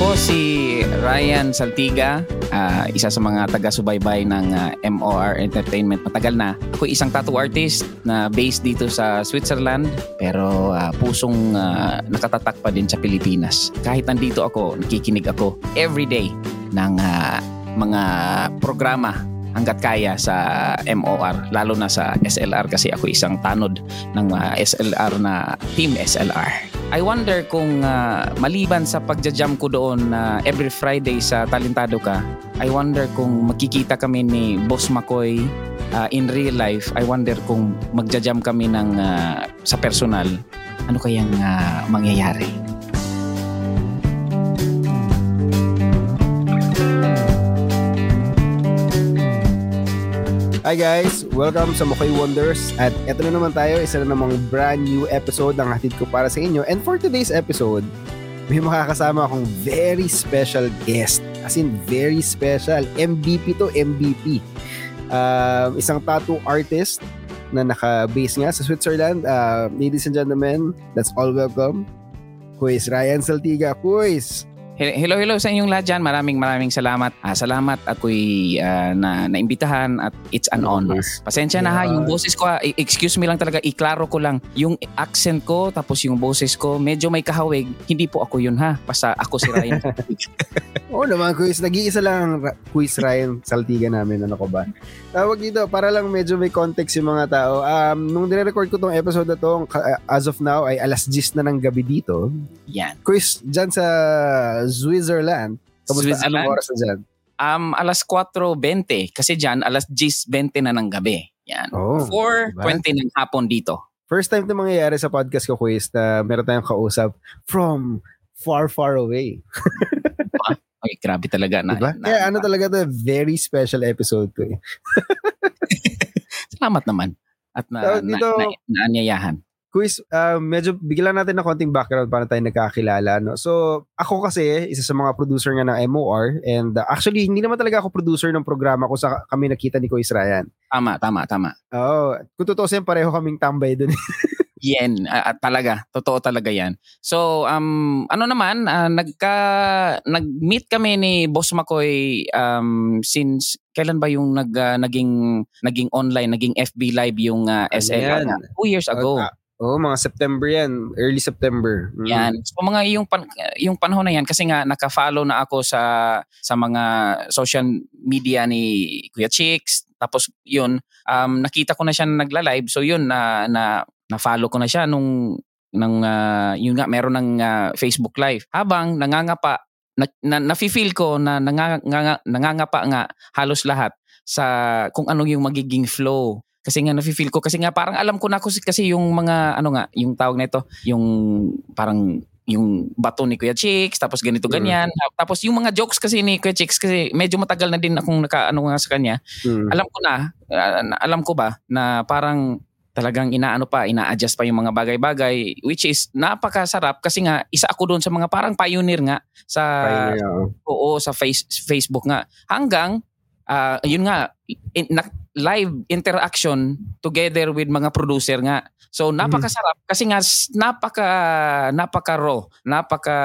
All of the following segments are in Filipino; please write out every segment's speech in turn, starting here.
Ako si Ryan Saltiga, uh, isa sa mga taga-subaybay ng uh, ah, MOR Entertainment. Matagal na. Ako isang tattoo artist na based dito sa Switzerland pero uh, pusong uh, nakatatak pa din sa Pilipinas. Kahit nandito ako, nakikinig ako every day ng uh, mga programa hanggat kaya sa MOR lalo na sa SLR kasi ako isang tanod ng uh, SLR na Team SLR. I wonder kung uh, maliban sa pagja-jam ko doon na uh, every Friday sa Talentado ka, I wonder kung makikita kami ni Boss Makoy uh, in real life. I wonder kung magja-jam kami ng uh, sa personal. Ano kayang uh, mangyayari? Hi guys! Welcome sa Mukhay Wonders at eto na naman tayo, isa na namang brand new episode ng hatid ko para sa inyo. And for today's episode, may makakasama akong very special guest. As in, very special. MVP to MVP. Uh, isang tattoo artist na naka-base nga sa Switzerland. Uh, ladies and gentlemen, that's all welcome. Kuis Ryan Saltiga. Kuis! Hello, hello sa inyong lahat dyan. Maraming maraming salamat. Ah, salamat ako'y uh, na naimbitahan at it's an honor. Pasensya yeah. na ha, yung boses ko, ha, excuse me lang talaga, iklaro ko lang. Yung accent ko, tapos yung boses ko, medyo may kahawig. Hindi po ako yun ha. Basta ako si Ryan. Oo naman, quiz. Nag-iisa lang quiz Ryan Saltiga namin. Ano ko ba? Tawag dito, para lang medyo may context yung mga tao. Um, nung dire-record ko tong episode na to, as of now, ay alas 10 na ng gabi dito. Yan. Quiz, dyan sa Switzerland. Kamusta? Switzerland? Anong oras na dyan? Um, alas 4.20. Kasi dyan, alas 10.20 na ng gabi. Yan. Oh, 4.20 diba? ng hapon dito. First time na mangyayari sa podcast ko, quiz, na meron tayong kausap from far, far away. Ay, grabe talaga. Na, diba? na, Kaya ano talaga to, very special episode to eh. Salamat naman. At na, so, dito, na, na, naanyayahan quiz, uh, medyo bigyan natin ng konting background para tayo nagkakilala. No? So, ako kasi, isa sa mga producer nga ng MOR and uh, actually, hindi naman talaga ako producer ng programa ko sa kami nakita ni Kuis Ryan. Tama, tama, tama. Oo. Oh, kung totoo pareho kaming tambay dun. Yan, uh, talaga. Totoo talaga yan. So, um, ano naman, uh, nagka, nag-meet kami ni Boss Makoy um, since kailan ba yung nag, uh, naging, naging online, naging FB Live yung uh, SL? Uh, two years ago. Oo, oh, mga September yan. Early September. Mm. Yan. So mga yung, pan, yung panahon na yan, kasi nga naka-follow na ako sa, sa mga social media ni Kuya Chicks. Tapos yun, um, nakita ko na siya nagla-live. So yun, na, na, na-follow ko na siya nung ng uh, yun nga meron ng uh, Facebook Live habang nangangapa na, na nafi-feel ko na nanganga, nangangapa nga halos lahat sa kung ano yung magiging flow kasi nga nafe-feel ko kasi nga parang alam ko na kasi, kasi yung mga ano nga yung tawag nito yung parang yung bato ni Kuya Chicks tapos ganito mm. ganyan mm. tapos yung mga jokes kasi ni Kuya Chicks kasi medyo matagal na din akong nakaano nga sa kanya mm. alam ko na uh, alam ko ba na parang talagang inaano pa ina-adjust pa yung mga bagay-bagay which is napakasarap kasi nga isa ako doon sa mga parang pioneer nga sa pioneer, oo sa face, Facebook nga hanggang uh, yun nga in, na, live interaction together with mga producer nga. So napakasarap mm. kasi nga napaka napaka raw, napaka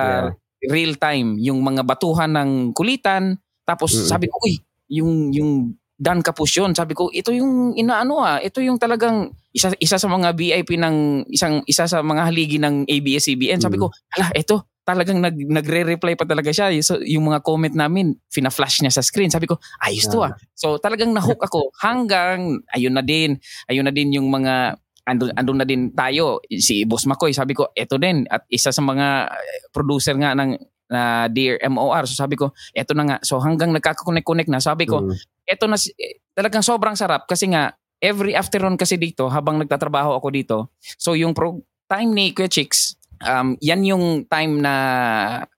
yeah. real time yung mga batuhan ng kulitan. Tapos mm. sabi ko, uy, yung yung Dan Capusyon, sabi ko, ito yung inaano ah, ito yung talagang isa isa sa mga VIP ng isang isa sa mga haligi ng ABS-CBN. Sabi mm. ko, hala, ito talagang nag, nagre-reply pa talaga siya. So, yung mga comment namin, fina-flash niya sa screen. Sabi ko, ayos to ah. So talagang nahook ako hanggang, ayun na din, ayun na din yung mga, andun, andun na din tayo. Si Boss Makoy, sabi ko, eto din. At isa sa mga producer nga ng na Dear MOR. So sabi ko, eto na nga. So hanggang nagkakakonek-connect na, sabi ko, mm. Eto na, eh, talagang sobrang sarap kasi nga, every afternoon kasi dito, habang nagtatrabaho ako dito, so yung pro time ni Kuya Chicks, um, yan yung time na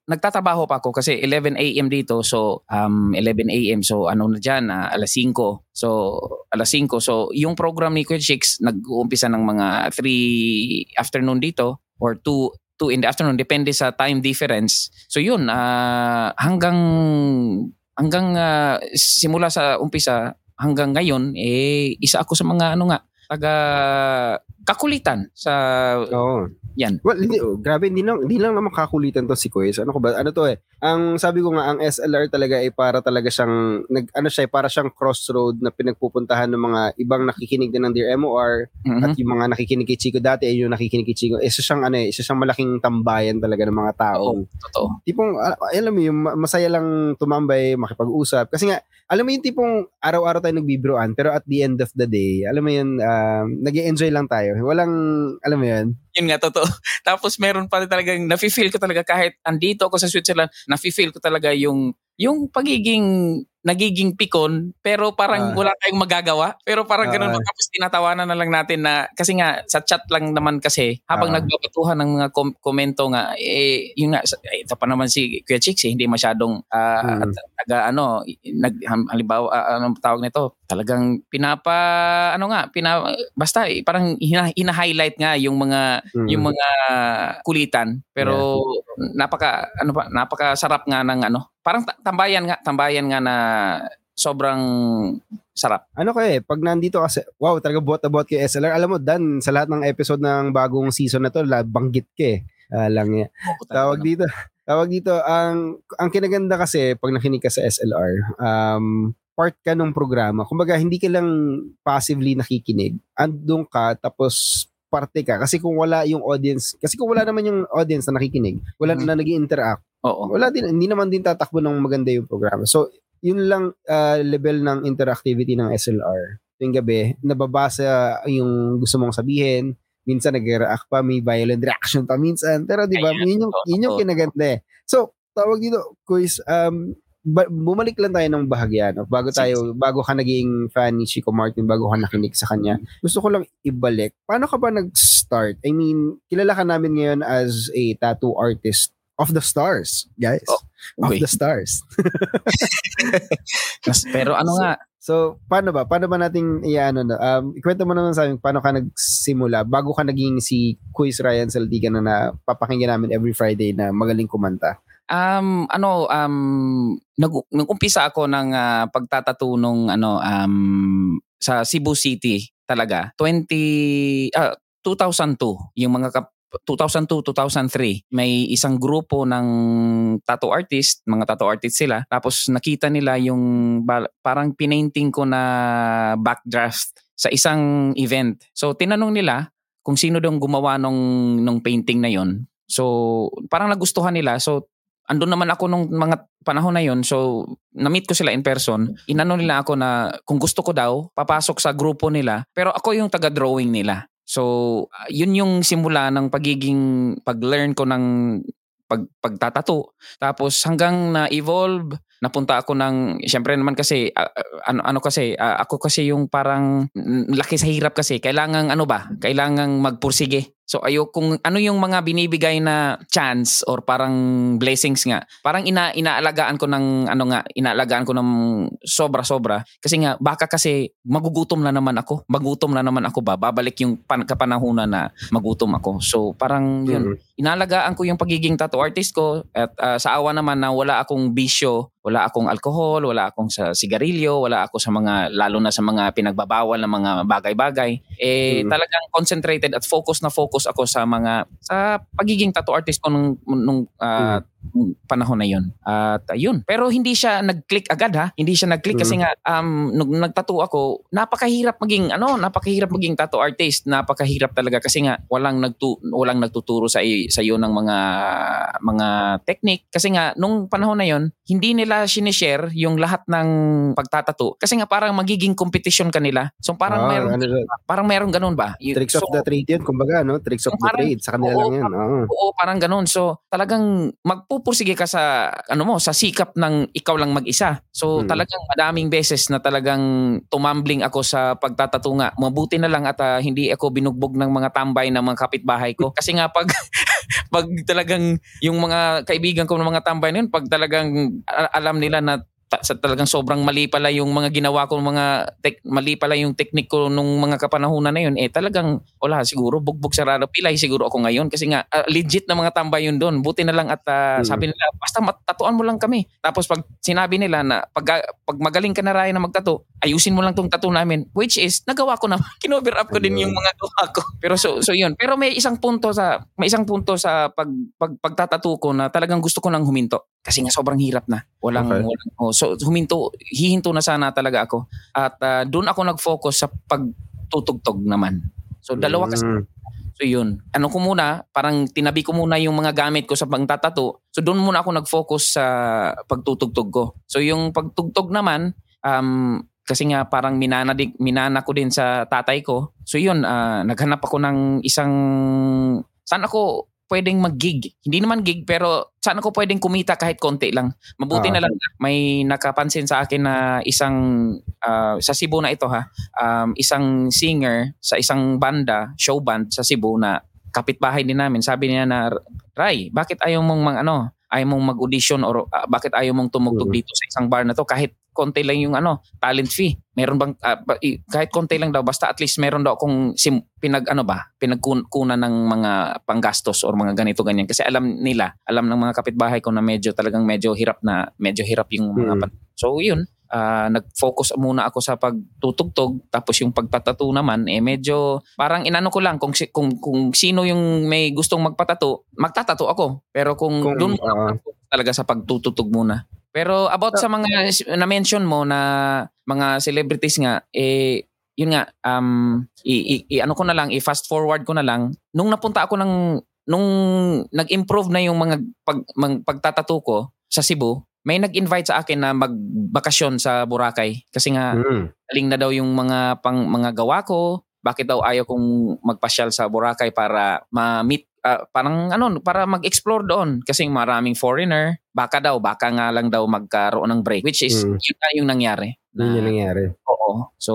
nagtatrabaho pa ako kasi 11 a.m. dito. So, um, 11 a.m. So, ano na dyan, uh, alas 5. So, alas 5. So, yung program ni Kuya Chicks, nag-uumpisa ng mga 3 afternoon dito or 2 2 in the afternoon depende sa time difference. So yun uh, hanggang hanggang uh, simula sa umpisa hanggang ngayon eh isa ako sa mga ano nga taga kakulitan sa Oo. yan. Well, hindi, oh, grabe, hindi lang, hindi lang naman kakulitan to si Quiz. Ano ko ba? Ano to eh? Ang sabi ko nga, ang SLR talaga ay para talaga siyang, nag, ano siya, eh, para siyang crossroad na pinagpupuntahan ng mga ibang nakikinig din ng Dear MOR Mhm. at yung mga nakikinig kay Chico dati ay yung nakikinig kay Chico. Isa siyang, ano eh, isa siyang malaking tambayan talaga ng mga tao. Totoo. tipong, alam mo yung ma- masaya lang tumambay, makipag-usap. Kasi nga, alam mo yung tipong araw-araw tayo nagbibiroan, pero at the end of the day, alam mo yun, um, nag enjoy lang tayo. Walang, alam mo yun, Yun nga, totoo. Tapos meron pa talagang, nafe-feel ko talaga kahit andito ako sa Switzerland, nafe-feel ko talaga yung, yung pagiging, nagiging pikon, pero parang Ah. wala tayong magagawa. Pero parang ganun, Ah. tapos tinatawanan na lang natin na, kasi nga, sa chat lang naman kasi, habang Ah. nagbabatuhan ng mga kom- komento nga, eh, yun nga, eh, ito pa naman si Kuya Chicks, eh, hindi masyadong, ah, Hmm. at, taga, ano, nag, halimbawa, ah, anong tawag nito, talagang pinapa, ano nga, pina, basta, eh, parang hina, hina-highlight nga yung mga, mm, yung mga kulitan pero napaka ano pa napakasarap nga ng ano parang ta- tambayan nga tambayan nga na sobrang sarap ano ko eh, pag nandito kasi, wow, talaga buhat na buhat kay SLR. Alam mo, Dan, sa lahat ng episode ng bagong season na to, banggit ka eh. Ah, lang yan. Tawag dito, tawag dito, ang, ang kinaganda kasi, pag nakinig ka sa SLR, um, part ka ng programa. Kumbaga, hindi ka lang passively nakikinig. Andun ka, tapos parte ka. Kasi kung wala yung audience, kasi kung wala naman yung audience na nakikinig, wala Mhm. na nag interact oo wala din, hindi naman din tatakbo ng maganda yung programa. So, yun lang ah, level ng interactivity ng SLR. Yung gabi, nababasa yung gusto mong sabihin, minsan nag-react pa, may violent reaction pa minsan. Pero di ba, yun yung, yun yung kinaganda eh. So, tawag dito, quiz, um, ba- bumalik lang tayo ng bahagya, no? Bago tayo, bago ka naging fan ni Chico Martin, bago ka nakinig sa kanya, gusto ko lang ibalik. Paano ka ba nag-start? I mean, kilala ka namin ngayon as a tattoo artist of the stars, guys. Oh, of the stars. Pero ano nga So, paano ba? Paano ba nating iano na? Um, ikwento mo naman sa amin paano ka nagsimula bago ka naging si Quiz Ryan Saldigan na napapakinggan namin every Friday na magaling kumanta. um ano um nag nag-umpisa ako ng ah, pagtatato ano um sa Cebu City talaga 20 ah 2002 yung mga kap 2002, 2003, may isang grupo ng tattoo artist, mga tattoo artist sila. Tapos nakita nila yung parang pinainting ko na backdraft sa isang event. So tinanong nila kung sino dong gumawa nung, nung painting na yon. So parang nagustuhan nila. So andun naman ako nung mga panahon na yon. So na-meet ko sila in person. Inano nila ako na kung gusto ko daw, papasok sa grupo nila. Pero ako yung taga-drawing nila. So, uh, yun yung simula ng pagiging pag-learn ko ng pag pagtatato. Tapos hanggang na-evolve, napunta ako ng syempre naman kasi uh, uh, ano ano kasi uh, ako kasi yung parang laki sa hirap kasi kailangan ano ba? Kailangan magpursige. So ayo kung ano yung mga binibigay na chance or parang blessings nga. Parang ina inaalagaan ko ng ano nga, inaalagaan ko ng sobra-sobra kasi nga baka kasi magugutom na naman ako. Magutom na naman ako ba? Babalik yung pan, kapanahunan na magutom ako. So parang yun, Mm. inalagaan ko yung pagiging tattoo artist ko at ah, sa awa naman na wala akong bisyo, wala akong alcohol, wala akong sa sigarilyo, wala ako sa mga lalo na sa mga pinagbabawal na mga bagay-bagay. Eh Mm. talagang concentrated at focus na focus ako sa mga sa pagiging tattoo artist ko nung nung ah, nung panahon na yun. At ayun. Pero hindi siya nag-click agad ha. Hindi siya nag-click kasi Mm. nga um nung nagtattoo ako, napakahirap maging ano, napakahirap maging tattoo artist. Napakahirap talaga kasi nga walang nagtu walang nagtuturo sa sa iyo ng mga mga technique kasi nga nung panahon na yon hindi nila sinishare yung lahat ng pagtatato kasi nga parang magiging competition kanila. So parang Ah, meron ano, parang meron ganun ba? Tricks so, of the trade yun, kumbaga, no? Tricks of the Parang- trade. Sa kanila oo, lang yan. Oo. Oo, parang ganun. So, talagang magpupursige ka sa ano mo, sa sikap ng ikaw lang mag-isa. So, Hmm. talagang madaming beses na talagang tumambling ako sa pagtatato nga. Mabuti na lang at ah, hindi ako binugbog ng mga tambay ng mga kapitbahay ko. Kasi nga pag pag talagang yung mga kaibigan ko ng mga tambay na yun, pag talagang a- alam nila na ta- sa talagang sobrang mali pala yung mga ginawa ko mga tek, mali pala yung technique ko nung mga kapanahunan na yun eh talagang wala siguro bugbog sarado pilay siguro ako ngayon. Kasi nga ah, legit na mga tambay yun doon buti na lang at ah, Hmm. sabi nila basta matatuan mo lang kami. Tapos pag sinabi nila na pag, pag magaling ka na rin na magtato ayusin mo lang tong tattoo namin. Which is, nagawa ko na. Kinover up ko din yung mga gawa ko. Pero so, so yun. Pero may isang punto sa, may isang punto sa pag, pag, pagtatattoo ko na talagang gusto ko nang huminto. Kasi nga sobrang hirap na. Walang, Okay. walang oh, so huminto, hihinto na sana talaga ako. At ah, doon ako nag-focus sa pagtutugtog naman. So dalawa kasi Mm. So yun. Ano ko muna, parang tinabi ko muna yung mga gamit ko sa pagtatato. So doon muna ako nag-focus sa pagtutugtog ko. So yung pagtugtog naman, um, kasi nga parang minana, di, minana ko din sa tatay ko. So yun, ah, naghanap ako ng isang, saan ako pwedeng mag-gig. Hindi naman gig, pero saan ako pwedeng kumita kahit konti lang. Mabuti Ah. na lang may nakapansin sa akin na isang, ah, sa Cebu na ito ha, um, isang singer sa isang banda, show band sa Cebu na kapitbahay din namin. Sabi niya na, Ray, bakit ayaw mong mang ano, ayaw mong mag-audition or ah, bakit ayaw mong tumugtog Mhm. dito sa isang bar na to kahit konti lang yung ano, talent fee. Meron bang ba- i- kahit konti lang daw basta at least meron daw akong sim, pinag ano ba, pinagkunan ng mga panggastos or mga ganito ganyan kasi alam nila, alam ng mga kapitbahay ko na medyo talagang medyo hirap na, medyo hirap yung mga Mhm. pan- So yun, ah, nag-focus muna ako sa pagtutugtog tapos yung pagtatato naman eh medyo parang inano ko lang kung si- kung kung sino yung may gustong magpatato, magtatato ako. Pero kung, Kung, doon ako ah, talaga sa pagtututog muna. Pero about sa mga na-mention mo na mga celebrities nga eh yun nga um i, i- i- ano ko na lang i-fast forward ko na lang nung napunta ako ng nung nag-improve na yung mga pag, mag, pagtatato ko sa Cebu may nag-invite sa akin na magbakasyon sa Boracay kasi nga mm. galing na daw yung mga pang mga gawa ko. Bakit daw ayaw kong magpasyal sa Boracay para ma-meet ah, parang ano para mag-explore doon kasi maraming foreigner. Baka daw baka nga lang daw magkaroon ng break which is Mm. yun na yung nangyari. Yun yung Na- nangyari. Oo. So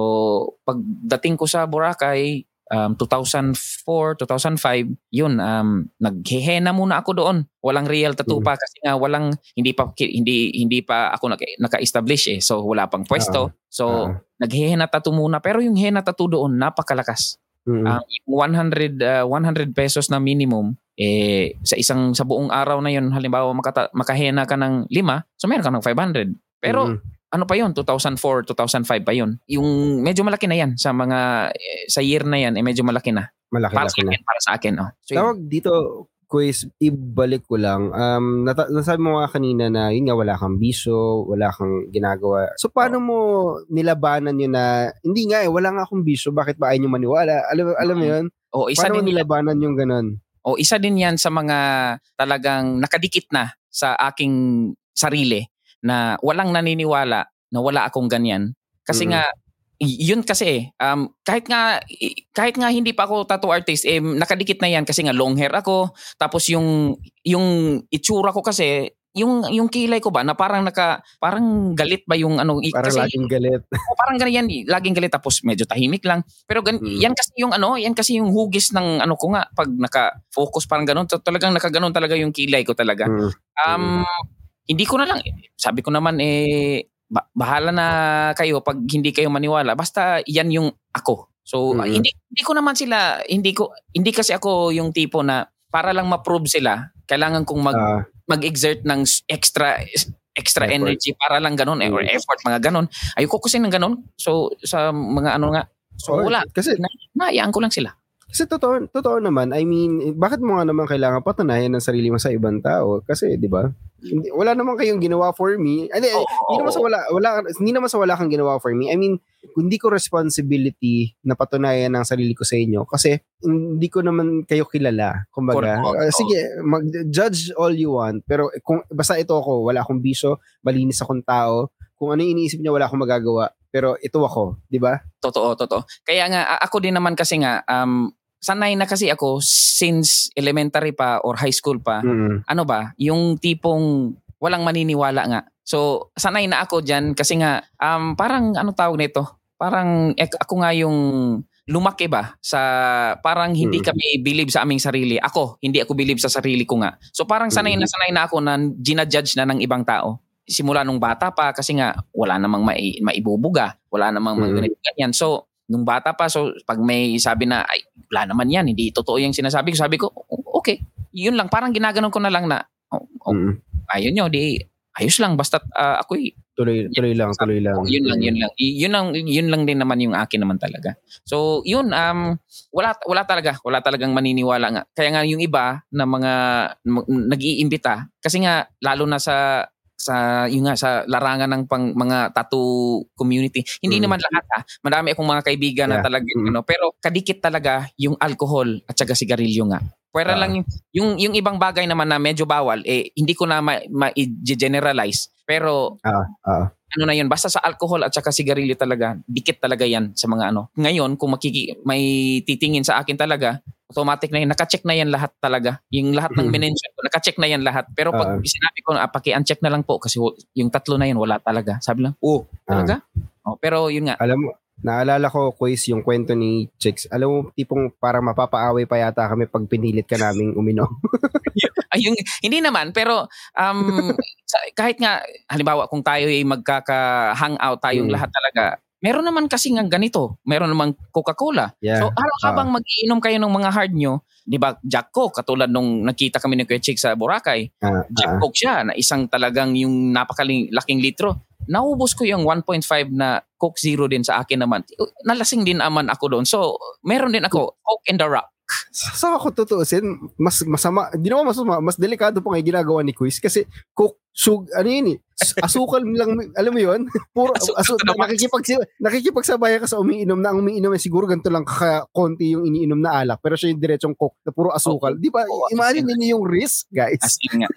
pagdating ko sa Boracay um, 2004, 2005, yun, um, naghehena muna ako doon. Walang real tattoo Mm. pa kasi nga walang, hindi pa, hindi, hindi pa ako naka- naka-establish eh. So wala pang pwesto. so Ah. naghehena tattoo muna. Pero yung henna tattoo doon, napakalakas. Mm. Um, yung 100, uh, 100 pesos na minimum, eh, sa isang, sa buong araw na yun, halimbawa makata, makahena ka ng lima, so meron ka ng 500. Pero Mm. Ano pa yun, 2004, 2005 pa yun. Yung medyo malaki na yan sa mga, eh, sa year na yan, eh medyo malaki na. malaki Para sa na. akin, para sa akin. Oh. So, yun. Tawag dito, quiz, ibalik ko lang. Um, nata- nasabi mo nga kanina na yun nga, wala kang biso, wala kang ginagawa. So, paano mo nilabanan yun na, hindi nga eh, wala nga akong biso, bakit ba ayaw nyo maniwala? Alam, alam mo yun? oh, isa Paano mo din nilabanan yung ganun? O isa din yan sa mga talagang nakadikit na sa aking sarili na walang naniniwala na wala akong ganyan. Kasi Mhm. nga yun kasi eh, um, kahit nga kahit nga hindi pa ako tattoo artist eh nakadikit na yan kasi nga long hair ako tapos yung yung itsura ko kasi yung yung kilay ko ba na parang naka parang galit ba yung ano Parang kasi laging galit. Oh, parang ganyan, laging galit tapos medyo tahimik lang. Pero gan- Mm. yan kasi yung ano, yan kasi yung hugis ng ano ko nga pag naka-focus parang ganun, talagang nakaganon talaga yung kilay ko talaga. Mm. Um hindi ko na lang sabi ko naman eh ba- bahala na kayo pag hindi kayo maniwala. Basta yan yung ako. So Mm. hindi hindi ko naman sila hindi ko hindi kasi ako yung tipo na para lang ma-prove sila, kailangan kong mag Ah, mag-exert ng extra extra Effort. energy para lang ganun eh, or Mm. effort mga ganun. Ayoko kasi ng ganun. So sa mga ano nga so oh, wala Kasi, naayaan ko lang sila. Kasi totoo, totoo naman, I mean, bakit mo nga naman kailangan patunayan ng sarili mo sa ibang tao? Kasi, di ba? Wala naman kayong ginawa for me. Hindi, Oo, hindi naman sa wala, wala, hindi naman sa wala kang ginawa for me. I mean, hindi ko responsibility na patunayan ng sarili ko sa inyo kasi hindi ko naman kayo kilala. Kumbaga, uh, sige, mag-judge all you want, pero kung basta ito ako, wala akong biso, malinis akong tao, kung ano yung iniisip niya, wala akong magagawa. Pero ito ako, di ba? Totoo, totoo. Kaya nga ako din naman kasi nga um sanay na kasi ako since elementary pa or high school pa. Mm. Ano ba, yung tipong walang maniniwala nga. So sanay na ako diyan kasi nga um parang ano tawag nito? Parang ek- ako nga yung lumaki ba sa parang hindi Mm. kami believe sa aming sarili. Ako, hindi ako believe sa sarili ko nga. So parang sanay na sanay na ako na ginajudge na ng ibang tao. Simula nung bata pa kasi nga wala namang mai, maibubuga, wala namang Mm. ganyan. So nung bata pa so pag may sabi na ay wala naman yan, hindi totoo yung sinasabi ko, sabi ko "O- okay. Yun lang parang ginaganon ko na lang na oh, oh, Mm. ayun nyo, di ayos lang basta uh, ako'y tuloy tuloy lang tuloy lang oh, yun lang yun lang yun lang yun lang din naman yung akin naman talaga so yun um wala wala talaga wala talagang maniniwala nga kaya nga yung iba na mga nag-iimbita kasi nga lalo na sa sa yung nga sa larangan ng pang mga tattoo community. Hindi mm. naman lahat ha. Madami akong mga kaibigan yeah. na talaga mm. ano, pero kadikit talaga yung alcohol at saka sigarilyo nga. Pwera uh, lang yung, yung yung ibang bagay naman na medyo bawal eh hindi ko na ma-generalize. Ma- pero uh, uh, ano na yun, basta sa alcohol at saka sigarilyo talaga, dikit talaga yan sa mga ano. Ngayon, kung makiki, may titingin sa akin talaga, automatic na yun, naka-check na yan lahat talaga. Yung lahat ng minention ko, naka-check na yan lahat. Pero pag uh, sinabi ko, ah, paki-uncheck na lang po kasi yung tatlo na yun, wala talaga. Sabi lang, oh, talaga? Uh, oh, pero yun nga. Alam mo, Naalala ko, quiz, yung kwento ni Chicks. Alam mo, tipong parang mapapaaway pa yata kami pag pinilit ka naming uminom. Ay, yung, hindi naman, pero um, kahit nga, halimbawa, kung tayo ay magkaka-hangout tayong mm. lahat talaga, meron naman kasi nga ganito. Meron naman Coca-Cola. Yeah. So, habang uh. mag-iinom kayo ng mga hard nyo, di ba, Jack Coke, katulad nung nakita kami ni Kuya Chick sa Boracay, uh, Jack uh. Coke siya, na isang talagang yung napakalaking litro naubos ko yung 1.5 na Coke Zero din sa akin naman. Nalasing din naman ako doon. So, meron din ako, Coke in the Rock. Sa ako tutuusin, mas masama, hindi naman masama, mas delikado pa nga ginagawa ni Quiz kasi Coke, sug, ano yun eh, asukal lang, alam mo yun? Puro, asu, asu, nakikipag, nakikipagsabay ka sa umiinom na ang umiinom ay siguro ganito lang konti yung iniinom na alak pero siya yung diretsong Coke na puro asukal. Oh, Di ba? Oh, imagine niyo yung risk, guys. As in nga.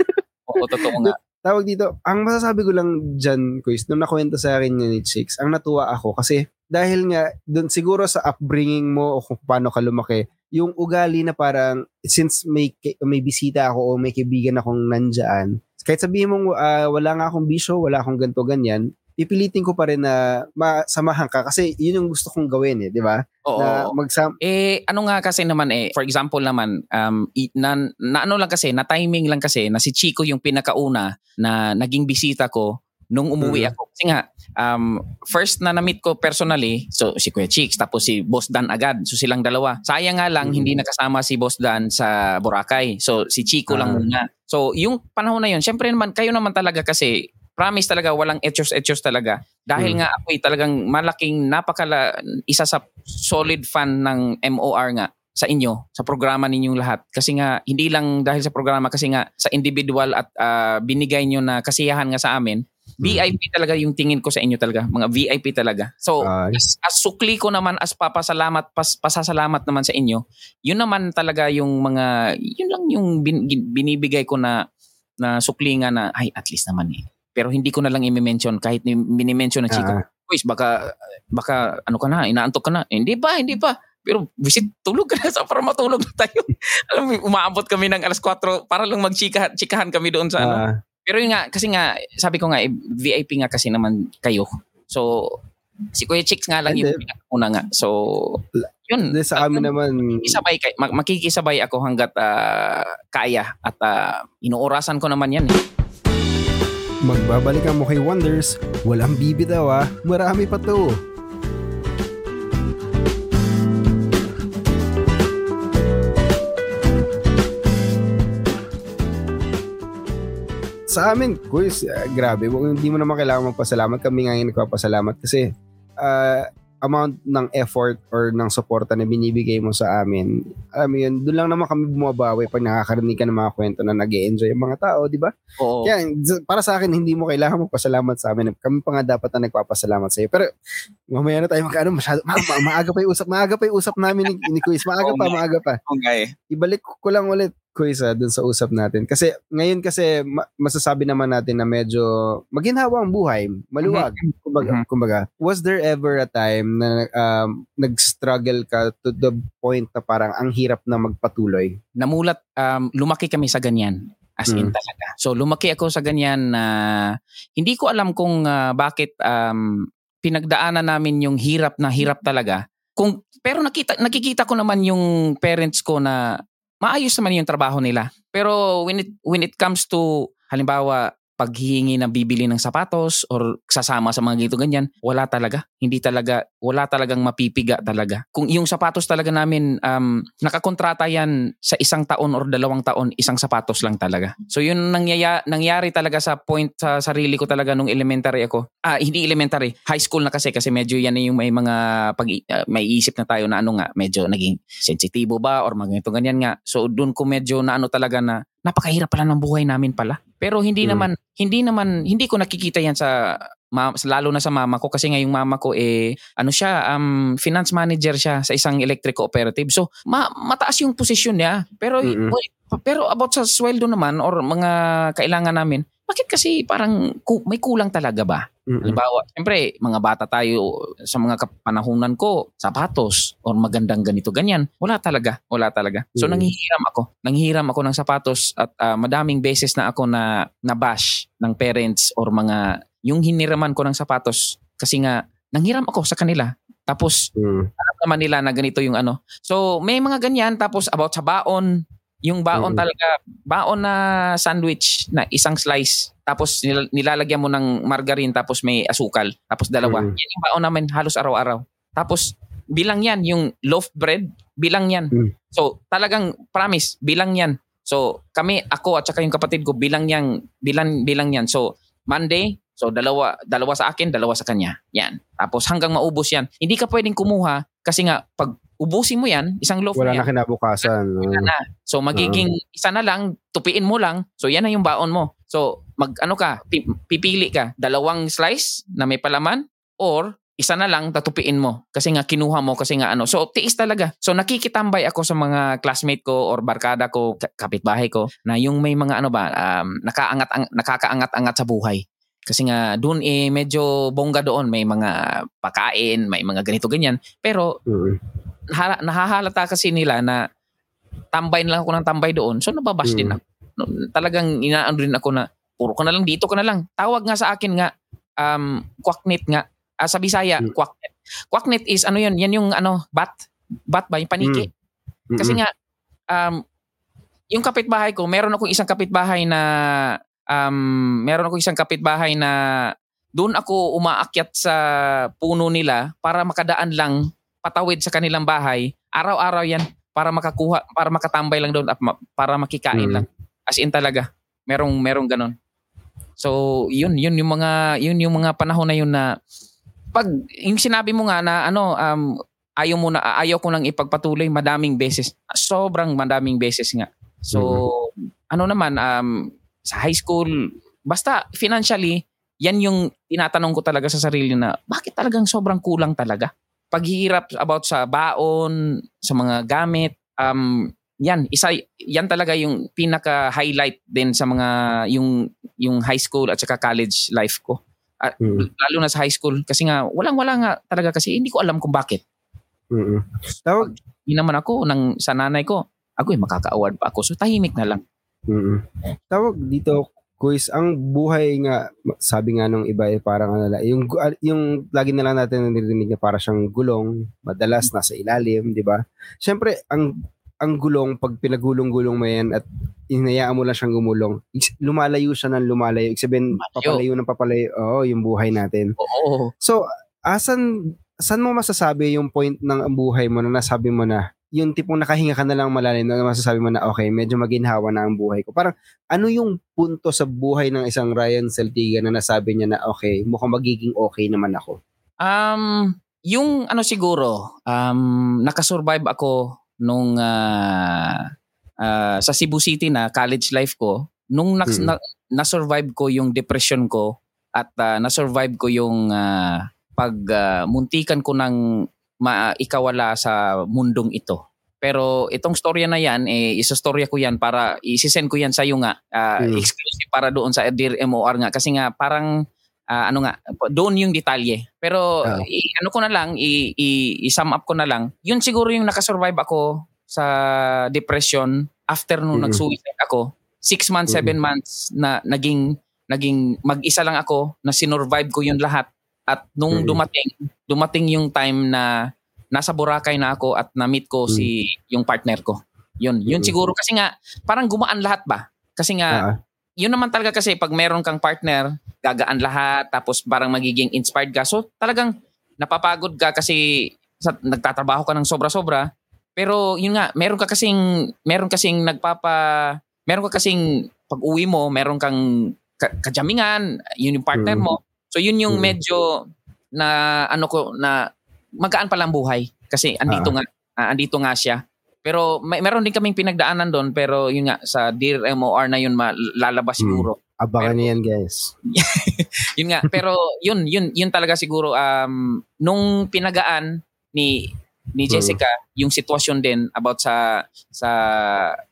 Oo, totoo nga tawag dito, ang masasabi ko lang dyan, Quiz, nung nakwento sa akin ni Chicks, ang natuwa ako kasi dahil nga, dun siguro sa upbringing mo o kung paano ka lumaki, yung ugali na parang, since may, may bisita ako o may kaibigan akong nandyan, kahit sabihin mong uh, wala nga akong bisyo, wala akong ganto ganyan, pipilitin ko pa rin na masamahan ka kasi yun yung gusto kong gawin eh, di ba? Oo. Na magsam- eh, ano nga kasi naman eh, for example naman, um, na, na ano lang kasi, na timing lang kasi, na si Chico yung pinakauna na naging bisita ko nung umuwi mm. ako. Kasi nga, um, first na na-meet ko personally, so si Kuya Chicks, tapos si Boss Dan agad. So silang dalawa. Sayang nga lang, mm. hindi nakasama si Boss Dan sa Boracay. So si Chico ah. lang muna. So yung panahon na yun, syempre naman, kayo naman talaga kasi promise talaga walang etchos-etchos talaga. Dahil hmm. nga ako talagang malaking napakala isa sa solid fan ng MOR nga sa inyo, sa programa ninyong lahat. Kasi nga, hindi lang dahil sa programa, kasi nga sa individual at uh, binigay nyo na kasiyahan nga sa amin. VIP talaga yung tingin ko sa inyo talaga. Mga VIP talaga. So, as, as sukli ko naman, as papasalamat, pas, pasasalamat naman sa inyo, yun naman talaga yung mga, yun lang yung bin, binibigay ko na na sukli nga na, ay, at least naman eh pero hindi ko na lang i-mention kahit mini-mention ng Chico. Uh, Boys, baka, baka ano ka na, inaantok ka na. Eh, hindi pa, hindi pa. Pero visit, tulog ka na sa para matulog na tayo. Alam mo, umaabot kami ng alas 4 para lang magchikahan chikahan kami doon sa uh, ano. Pero yun nga, kasi nga, sabi ko nga, eh, VIP nga kasi naman kayo. So, si Kuya Chicks nga lang yung una nga. So, yun. Hindi, sa amin naman. Makikisabay, makikisabay ako hanggat uh, kaya at uh, inuurasan ko naman yan. Eh. Magbabalik ang Mukhay Wonders. Walang bibitaw ah. Marami pa to. Sa amin, quiz, uh, grabe. Hindi mo naman kailangan magpasalamat. Kami nga yung nagpapasalamat kasi uh, amount ng effort or ng suporta na binibigay mo sa amin, alam mo yun, doon lang naman kami bumabawi pag nakakarinig ka ng mga kwento na nag enjoy yung mga tao, di ba? Oo. Kaya para sa akin, hindi mo kailangan magpasalamat sa amin. Kami pa nga dapat na nagpapasalamat sa iyo. Pero mamaya na tayo magkano, masyado, ma- ma- maaga pa yung usap, maaga pa yung usap namin ni, ni Quiz. Maaga pa, maaga pa. Okay. Ibalik ko lang ulit Kuisa dun sa usap natin. Kasi ngayon kasi ma- masasabi naman natin na medyo maginhawa ang buhay, maluwag. Mm-hmm. Kumbaga, mm-hmm. kumbaga, was there ever a time na um, nag-struggle ka to the point na parang ang hirap na magpatuloy? Namulat, um, lumaki kami sa ganyan. As in mm. talaga. So lumaki ako sa ganyan na uh, hindi ko alam kung uh, bakit um, pinagdaanan namin yung hirap na hirap talaga. Kung pero nakita nakikita ko naman yung parents ko na maayos naman yung trabaho nila. Pero when it when it comes to halimbawa paghihingi na bibili ng sapatos or sasama sa mga ganito ganyan, wala talaga. Hindi talaga, wala talagang mapipiga talaga. Kung yung sapatos talaga namin, um, nakakontrata yan sa isang taon or dalawang taon, isang sapatos lang talaga. So yun nangyaya, nangyari talaga sa point sa sarili ko talaga nung elementary ako. Ah, hindi elementary, high school na kasi kasi medyo yan yung may mga pag uh, may isip na tayo na ano nga, medyo naging sensitibo ba or mga ganito ganyan nga. So doon ko medyo na ano talaga na napakahirap pala ng buhay namin pala. Pero hindi hmm. naman hindi naman hindi ko nakikita yan sa ma, lalo na sa mama ko kasi nga yung mama ko eh ano siya um finance manager siya sa isang electric cooperative. So ma, mataas yung posisyon niya. Pero mm-hmm. pero about sa sweldo naman or mga kailangan namin, bakit kasi parang ku- may kulang talaga ba? Mm-hmm. Halimbawa, siyempre, mga bata tayo sa mga kapanahunan ko, sapatos or magandang ganito, ganyan. Wala talaga. Wala talaga. So, mm-hmm. nanghihiram ako. Nanghihiram ako ng sapatos at uh, madaming beses na ako na nabash ng parents or mga yung hiniraman ko ng sapatos kasi nga nanghiram ako sa kanila. Tapos, mm. alam naman nila na ganito yung ano. So, may mga ganyan. Tapos, about sa baon, yung baon mm-hmm. talaga, baon na sandwich na isang slice. Tapos nil- nilalagyan mo ng margarine tapos may asukal. Tapos dalawa. Mm-hmm. Yan yung baon namin halos araw-araw. Tapos bilang yan, yung loaf bread, bilang yan. Mm-hmm. So talagang promise, bilang yan. So kami, ako at saka yung kapatid ko, bilang yan, bilang, bilang yan. So Monday, so dalawa, dalawa sa akin, dalawa sa kanya. Yan. Tapos hanggang maubos yan. Hindi ka pwedeng kumuha kasi nga pag ubusin mo yan, isang loaf Wala na, na kinabukasan. Wala na. So magiging uh, isa na lang, tupiin mo lang. So yan na yung baon mo. So mag ano ka, pipili ka, dalawang slice na may palaman or isa na lang tatupiin mo kasi nga kinuha mo kasi nga ano. So tiis talaga. So nakikitambay ako sa mga classmate ko or barkada ko, kapitbahay ko na yung may mga ano ba, um, nakaangat ang, nakakaangat-angat sa buhay. Kasi nga doon eh medyo bongga doon, may mga pakain, may mga ganito ganyan. Pero mm-hmm nahahalata kasi nila na tambay na lang ako ng tambay doon. So nababash hmm. din ako. Talagang inaano rin ako na puro ka na lang dito ka na lang. Tawag nga sa akin nga um kwaknit nga uh, sa Bisaya hmm. kwaknit. Kwaknit is ano yun? Yan yung ano bat bat ba yung paniki. Hmm. Kasi nga um yung kapitbahay ko, meron akong isang kapitbahay na um meron akong isang kapitbahay na doon ako umaakyat sa puno nila para makadaan lang patawid sa kanilang bahay, araw-araw yan para makakuha, para makatambay lang doon at ma- para makikain mm. lang. As in talaga. Merong merong ganun. So, yun, yun yung mga yun yung mga panahon na yun na pag yung sinabi mo nga na ano um ayaw mo na ayaw ko nang ipagpatuloy madaming beses. Sobrang madaming beses nga. So, mm-hmm. ano naman um sa high school basta financially yan yung tinatanong ko talaga sa sarili na bakit talagang sobrang kulang talaga? Paghihirap about sa baon, sa mga gamit, um, yan, isa, yan talaga yung pinaka-highlight din sa mga, yung, yung high school at saka college life ko. At, mm. Lalo na sa high school. Kasi nga, walang-wala nga talaga kasi hindi ko alam kung bakit. Mm-hmm. Hindi naman ako, ng, sa nanay ko, ako eh, makaka-award pa ako. So, tahimik na lang. Mm-hmm. Tawag dito, quiz, ang buhay nga, sabi nga nung iba eh, parang ano yung, yung lagi na lang natin narinig na para siyang gulong, madalas nasa ilalim, di ba? Siyempre, ang ang gulong, pag pinagulong-gulong mo yan at inayaan mo lang siyang gumulong, lumalayo siya ng lumalayo. Ibig sabihin, papalayo ng papalayo. Oo, yung buhay natin. Oo. So, asan, saan mo masasabi yung point ng buhay mo na nasabi mo na, yung tipong nakahinga ka na lang malalim na masasabi mo na okay, medyo maginhawa na ang buhay ko. Parang ano yung punto sa buhay ng isang Ryan Celtiga na nasabi niya na okay, mukhang magiging okay naman ako? Um, yung ano siguro, um, nakasurvive ako nung uh, uh, sa Cebu City na college life ko, nung na, hmm. na, na-survive ko yung depression ko at uh, na-survive ko yung uh, pag uh, muntikan ko ng maikawala sa mundong ito. Pero itong storya na yan, eh, isostorya ko yan para isisend ko yan sa iyo nga. Uh, mm. Exclusive para doon sa Dear MOR nga. Kasi nga parang uh, ano nga, doon yung detalye. Pero uh. i, ano ko na lang, i, i, i-sum up ko na lang. Yun siguro yung nakasurvive ako sa depression after nung mm-hmm. nag-suicide ako. Six months, mm-hmm. seven months na naging naging mag-isa lang ako na sinurvive ko yun lahat at nung mm. dumating, dumating yung time na nasa Boracay na ako at na-meet ko mm. si yung partner ko. Yun, yun mm. siguro kasi nga parang gumaan lahat ba? Kasi nga uh-huh. yun naman talaga kasi pag meron kang partner, gagaan lahat, tapos parang magiging inspired ka. So talagang napapagod ka kasi sa, nagtatrabaho ka ng sobra-sobra. Pero yun nga, meron ka kasing, meron kasing nagpapa, meron ka kasing pag uwi mo, meron kang ka- kajamingan, yun yung partner Mm. mo. So yun yung Mm. medyo na ano ko na magaan pa lang buhay kasi andito nga ah, andito nga siya. Pero may meron din kaming pinagdaanan doon pero yun nga sa Dear MOR na yun lalabas Mm. siguro. Abangan niyo yan, guys. Yun nga pero yun yun yun talaga siguro um nung pinagaan ni ni Mm. Jessica yung sitwasyon din about sa sa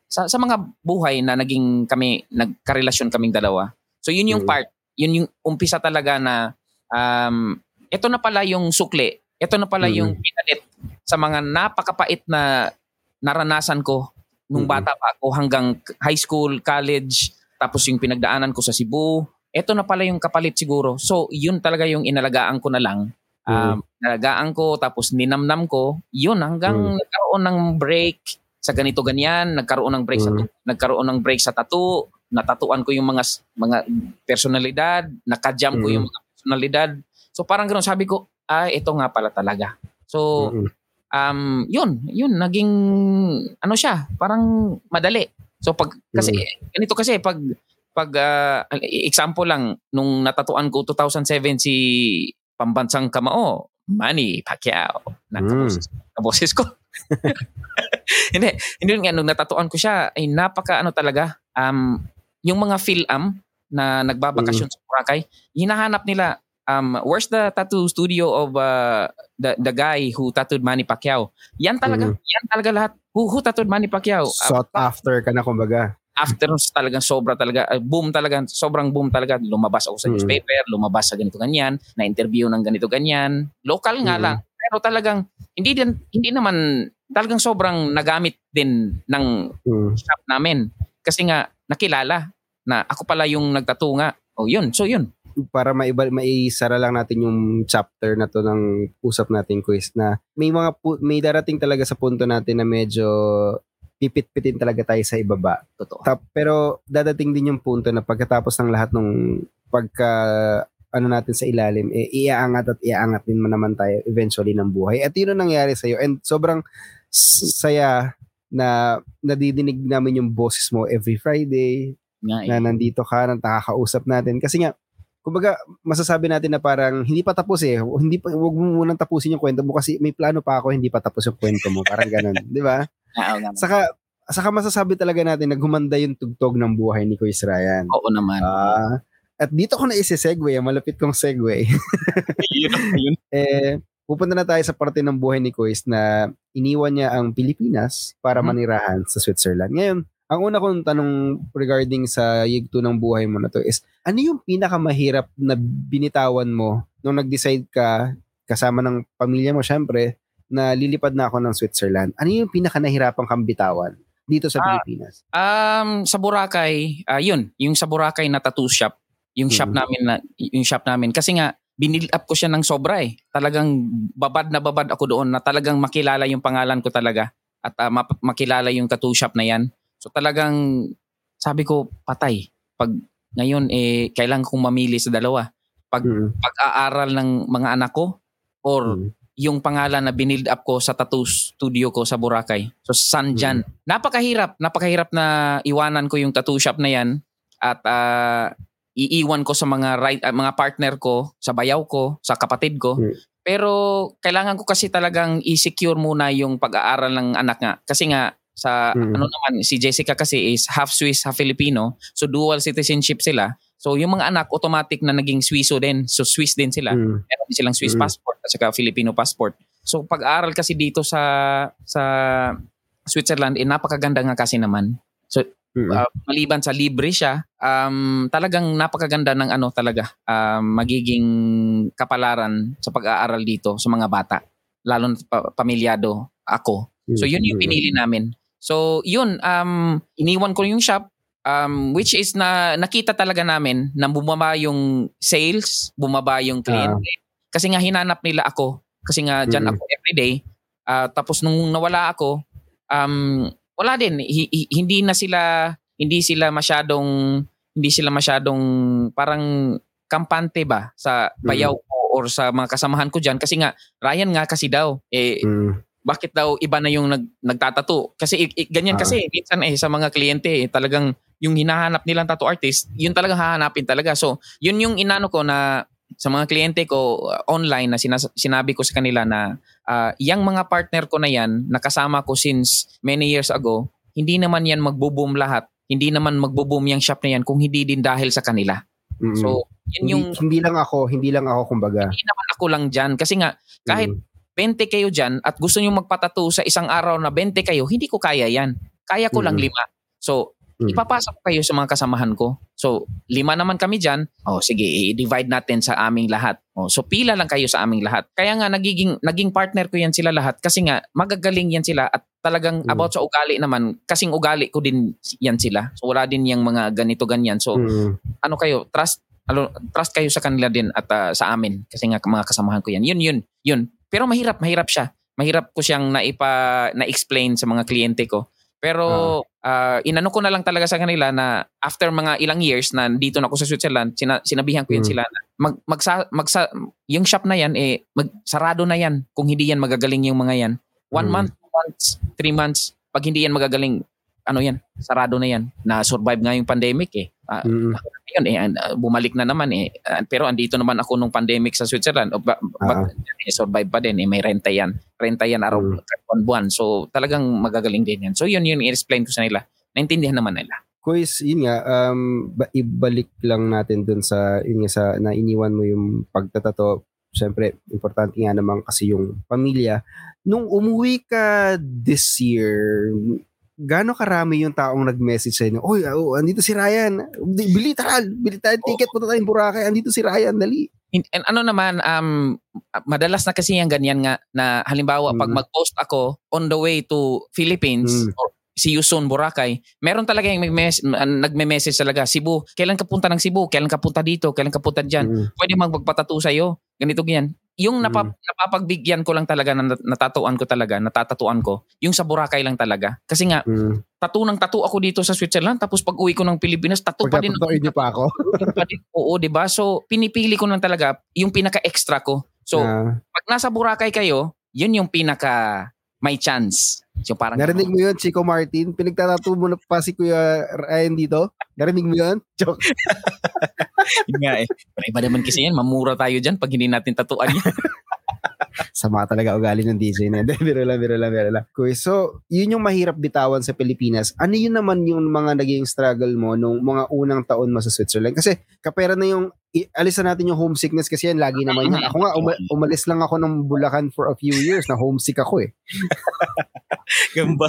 sa, sa mga buhay na naging kami nagkarelasyon kaming dalawa. So yun yung Mm. part, yun yung umpisa talaga na um ito na pala yung sukli. Ito na pala Mm. yung pinalit sa mga napakapait na naranasan ko nung bata pa ako hanggang high school, college, tapos yung pinagdaanan ko sa Cebu. Ito na pala yung kapalit siguro. So, yun talaga yung inalagaan ko na lang. Um, Inalagaan ko, tapos ninamnam ko. Yun, hanggang Mm. nagkaroon ng break sa ganito ganyan, nagkaroon ng break sa Mm. nagkaroon ng break sa tattoo, natatuan ko yung mga mga personalidad, nakajam ko Mm. yung mga personalidad. So parang ganoon sabi ko, ah ito nga pala talaga. So Mm-mm. um yun, yun naging ano siya, parang madali. So pag kasi ganito kasi pag pag ah, example lang nung natatuan ko 2007 si pambansang kamao, Manny Pacquiao. Nakaboses, kaboses ko. hindi, hindi nga nung natatuan ko siya, ay napaka ano talaga, um, yung mga film na nagbabakasyon sa Boracay, hinahanap nila um, where's the tattoo studio of uh, the the guy who tattooed Manny Pacquiao? Yan talaga, Mhm. yan talaga lahat. Who, who tattooed Manny Pacquiao? Sought after ka na, kumbaga. after talagang sobra talaga, uh, boom talaga, sobrang boom talaga. Lumabas ako sa Mm. newspaper, lumabas sa ganito ganyan, na-interview ng ganito ganyan. Local nga Mm. lang. Pero talagang, hindi din, hindi naman, talagang sobrang nagamit din ng Mm. shop namin. Kasi nga, nakilala na ako pala yung nagtattoo nga. O yun, so yun. para maiba, maisara lang natin yung chapter na to ng usap nating quiz na may mga pu- may darating talaga sa punto natin na medyo pipit-pitin talaga tayo sa ibaba. Totoo. Tap, pero dadating din yung punto na pagkatapos ng lahat ng pagka ano natin sa ilalim, eh, iaangat at iaangat din naman tayo eventually ng buhay. At yun ang nangyari sa'yo. And sobrang saya na nadidinig namin yung boses mo every Friday, Nga, eh. na nandito ka, na nakakausap natin. Kasi nga, kumbaga, masasabi natin na parang hindi pa tapos eh. Hindi pa, huwag mo munang tapusin yung kwento mo kasi may plano pa ako, hindi pa tapos yung kwento mo. Parang ganun. di ba? Ah, Oo naman. Saka, saka masasabi talaga natin na gumanda yung tugtog ng buhay ni Kuya Ryan. Oo naman. Ah, at dito ko na isi-segue, malapit kong segue. yun, yun. eh, pupunta na tayo sa parte ng buhay ni Kuis na iniwan niya ang Pilipinas para Mhm. manirahan sa Switzerland. Ngayon, ang una kong tanong regarding sa yigto ng buhay mo na to is, ano yung pinakamahirap na binitawan mo nung nag-decide ka, kasama ng pamilya mo syempre, na lilipad na ako ng Switzerland? Ano yung pinakanahirapan kang bitawan dito sa Ah, Pilipinas? Um, sa Boracay, ah yun, yung sa Boracay na tattoo shop, yung shop Mhm. namin na yung shop namin kasi nga binil up ko siya ng sobra eh. Talagang babad na babad ako doon na talagang makilala yung pangalan ko talaga at ah, map- makilala yung tattoo shop na yan. So talagang sabi ko patay. Pag ngayon eh kailangan kong mamili sa dalawa. Pag Mm. pag-aaral ng mga anak ko or Mm. yung pangalan na binild up ko sa tattoo studio ko sa Boracay. So San Jan. Napakahirap, napakahirap na iwanan ko yung tattoo shop na yan at ah, iiwan ko sa mga right ah, mga partner ko, sa bayaw ko, sa kapatid ko. Mm. Pero kailangan ko kasi talagang i-secure muna yung pag-aaral ng anak nga kasi nga sa Mm. ano naman si Jessica kasi is half Swiss, half Filipino. So dual citizenship sila. So yung mga anak automatic na naging Swisso din. So Swiss din sila Mm. meron din silang Swiss Mm. passport at saka Filipino passport. So pag-aaral kasi dito sa sa Switzerland eh napakaganda nga kasi naman. Mm. Uh, maliban sa libre siya, um, talagang napakaganda ng ano talaga um, magiging kapalaran sa pag-aaral dito sa mga bata. Lalo na pa- pamilyado ako. So yun yung pinili namin. So yun, um, iniwan ko yung shop um, which is na nakita talaga namin na bumaba yung sales, bumaba yung kliyente. Kasi nga hinanap nila ako. Kasi nga dyan Mm. ako everyday. Ah, tapos nung nawala ako, um, wala din. Hi- hi- hindi na sila, hindi sila masyadong hindi sila masyadong parang kampante ba sa bayaw ko or sa mga kasamahan ko diyan kasi nga Ryan nga kasi daw eh Mm. bakit daw iba na yung nag, nagtatato? Kasi i- i- ganyan Ah. kasi minsan eh sa mga kliyente eh, talagang yung hinahanap nilang tattoo artist, yun talagang hahanapin talaga. So, yun yung inano ko na sa mga kliyente ko uh, online na sinas- sinabi ko sa kanila na uh, yung mga partner ko na yan, nakasama ko since many years ago, hindi naman yan magbo-boom lahat. Hindi naman magbo-boom yung shop na yan kung hindi din dahil sa kanila. Mm. So, yun yung hindi, hindi lang ako, hindi lang ako kumbaga. hindi naman ako lang dyan. Kasi nga, kahit Mm. 20 kayo dyan at gusto nyo magpatato sa isang araw na 20 kayo, hindi ko kaya yan. Kaya ko lang Mm. lima. So, Mm. ipapasok kayo sa mga kasamahan ko. So, lima naman kami dyan. Oh, sige, i-divide natin sa aming lahat. Oh, so, pila lang kayo sa aming lahat. Kaya nga, nagiging, naging partner ko yan sila lahat kasi nga, magagaling yan sila at talagang Mm. about sa ugali naman, kasing ugali ko din yan sila. So, wala din yung mga ganito-ganyan. So, Mm. ano kayo, trust ano, trust kayo sa kanila din at ah, sa amin kasi nga mga kasamahan ko yan. Yun, yun, yun. Pero mahirap, mahirap siya. Mahirap ko siyang naipa, na-explain sa mga kliyente ko. Pero ah, inano ko na lang talaga sa kanila na after mga ilang years na dito na ako sa Switzerland, sina, sinabihan ko yan Mm. sila na mag, magsa, magsa, yung shop na yan, eh, magsarado na yan kung hindi yan magagaling yung mga yan. One Mm. month, two months, three months, pag hindi yan magagaling, ano yan, sarado na yan. Na-survive nga yung pandemic eh. Ah, Mm. yun eh uh, bumalik na naman eh Uh, pero andito naman ako nung pandemic sa Switzerland Ah. but, eh, survive pa din eh may renta yan renta yan araw Mm. buwan-buwan so talagang magagaling din yan so yun yun i-explain ko sa nila naintindihan naman nila Kuis, yun nga, um, ba- ibalik lang natin dun sa, yun nga, sa, na iniwan mo yung pagtatato. Siyempre, importante nga naman kasi yung pamilya. Nung umuwi ka this year, gaano karami yung taong nag-message sa inyo? Oy, oh, andito si Ryan. Bili, tara, bili tayo ticket, punta tayong Boracay. Andito si Ryan, dali. In- and ano naman um madalas na kasi yung ganyan nga na halimbawa pag Mm. mag-post ako on the way to Philippines Mm. or see you soon Boracay meron talaga yung nagme-message talaga Cebu kailan ka punta ng Cebu kailan ka punta dito kailan ka punta diyan Mm. pwede magpagpatato sa iyo. Ganito ganyan. Yung Mm. napa, napapagbigyan ko lang talaga, na natatuan ko talaga, natatatuan ko, yung sa Boracay lang talaga. Kasi nga, Mm. tattoo ng tattoo ako dito sa Switzerland, tapos pag uwi ko ng Pilipinas, tattoo pa din. Niyo pa ako. pa din. Oo, di ba? So, pinipili ko lang talaga yung pinaka-extra ko. So, Ah, pag nasa Boracay kayo, yun yung pinaka may chance. So, parang, narinig mo yun, Chico Martin? Pinagtatato mo na pa si Kuya Ryan dito? Narinig mo yun? Joke. yun nga eh. Pero iba naman kasi yan, mamura tayo dyan pag hindi natin tatuan yan. Sama talaga ugali ng DJ na yan. biro lang, biro lang, biro lang. Cool. So, yun yung mahirap bitawan sa Pilipinas. Ano yun naman yung mga naging struggle mo nung mga unang taon mo sa Switzerland? Kasi kapera na yung, i- alis na natin yung homesickness kasi yan, lagi naman yan. Ako nga, uma- umalis lang ako ng Bulacan for a few years na homesick ako eh. Gamba.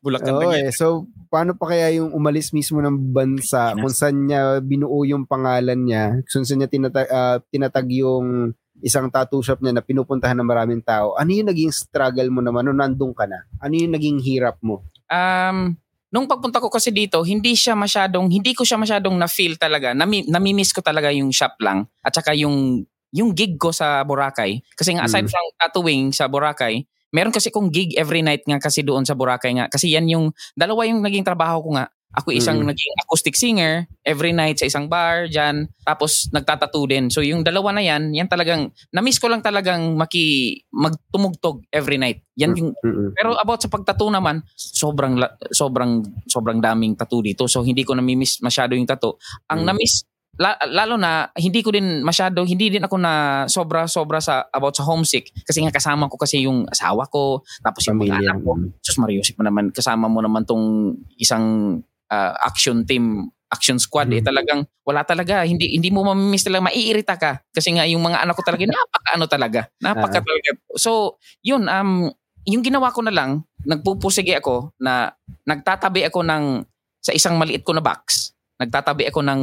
Bulacan Oo lang eh. So, paano pa kaya yung umalis mismo ng bansa kung saan niya binuo yung pangalan niya, kung saan niya tinata- ah, tinatag yung isang tattoo shop niya na pinupuntahan ng maraming tao. Ano yung naging struggle mo naman nung nandun ka na? Ano yung naging hirap mo? Um, nung pagpunta ko kasi dito, hindi siya masyadong, hindi ko siya masyadong na-feel talaga. Nami, nami-miss ko talaga yung shop lang. At saka yung, yung gig ko sa Boracay. Kasi nga aside Mm. from tattooing sa Boracay, meron kasi kong gig every night nga kasi doon sa Boracay nga. Kasi yan yung, dalawa yung naging trabaho ko nga. Ako isang Mm. naging acoustic singer every night sa isang bar dyan. Tapos nagtatattoo din. So yung dalawa na yan, yan talagang, na-miss ko lang talagang maki, magtumugtog every night. Yan yung Mm-mm. pero about sa pagtattoo naman, sobrang sobrang sobrang daming tattoo dito. So hindi ko namimiss masyado yung tattoo. Ang Mm. namiss la- lalo na hindi ko din masyado hindi din ako na sobra sobra sa about sa homesick kasi nga kasama ko kasi yung asawa ko tapos yung mga anak ko. Sus Mariusip mo naman kasama mo naman tong isang ah, action team action squad eh Mm. talagang wala talaga. Hindi hindi mo mamimiss talaga. Maiirita ka. Kasi nga yung mga anak ko talaga napaka ano talaga. Napaka talaga. So yun um yung ginawa ko na lang nagpupusige ako na nagtatabi ako ng sa isang maliit ko na box nagtatabi ako ng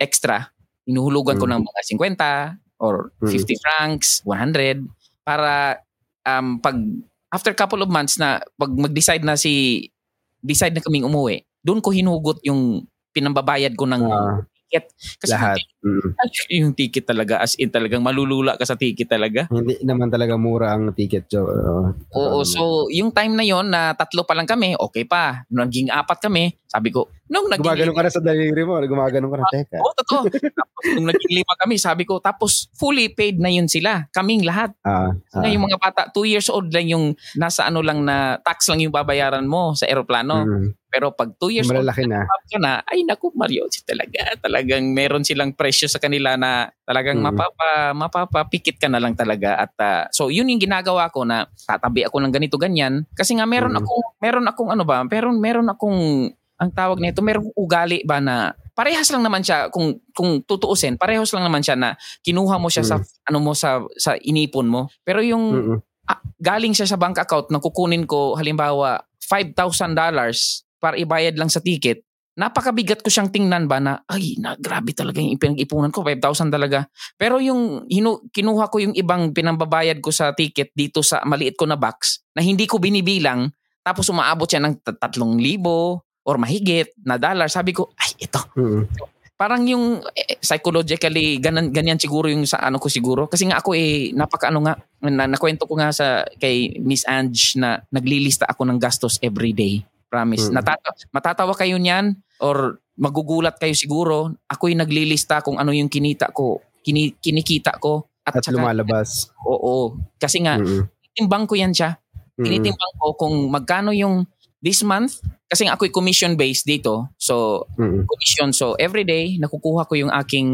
extra. Inuhulugan ko Mm. ng mga 50 or Mm. 50 francs 100 para um pag after couple of months na pag mag-decide na si decide na kaming umuwi doon ko hinugot yung pinambabayad ko ng Ah, ticket kasi lahat. yung Mm. ticket- yung ticket talaga as in talagang malulula ka sa ticket talaga Hindi naman talaga mura ang ticket. Oo, totoo Oo, naman. so yung time na yon na tatlo pa lang kami, okay pa. Naging apat kami, sabi ko, nung naging Gumagano ka na sa daliri mo. Gumagano ka na. Teka. Oo, totoo. tapos nung naging lima kami, sabi ko, tapos fully paid na yun sila. Kaming lahat. Ah, ah. yung mga bata, two years old lang yung nasa ano lang na tax lang yung babayaran mo sa eroplano. Mm. Pero pag two years old Malalaki na. ka na, ay naku Mario, talaga, talagang meron silang presyo sa kanila na talagang Mm. mapapa, mapapapikit ka na lang talaga. At ah, so yun yung ginagawa ko na tatabi ako ng ganito ganyan. Kasi nga meron Mm. akong, meron akong ano ba, meron, meron akong, ang tawag nito, meron akong ugali ba na parehas lang naman siya kung kung tutuusin parehas lang naman siya na kinuha mo siya sa ano mo sa sa inipon mo pero yung Mm-mm. ah, galing siya sa bank account na kukunin ko halimbawa $5,000 para ibayad lang sa ticket, napakabigat ko siyang tingnan ba na, ay, na, grabe talaga yung pinag-ipunan ko, 5,000 talaga. Pero yung hinu, kinuha ko yung ibang pinambabayad ko sa ticket dito sa maliit ko na box na hindi ko binibilang, tapos umaabot siya ng tat- 3,000 or mahigit na dollar. Sabi ko, ay, ito, Mm-mm. parang yung eh, psychologically ganyan, ganyan siguro yung sa ano ko siguro kasi nga ako eh napaka ano nga na, nakwento ko nga sa kay Miss Ange na naglilista ako ng gastos every day promise Mm. Natata- matatawa kayo niyan or magugulat kayo siguro ako yung naglilista kung ano yung kinita ko kini, kinikita ko at, At saka lumalabas. oo kasi nga Mm-mm. timbang ko yan siya Mm-mm. tinitimbang ko kung magkano yung this month kasi ako'y commission based dito so Mm-mm. commission. So, every day, nakukuha ko yung aking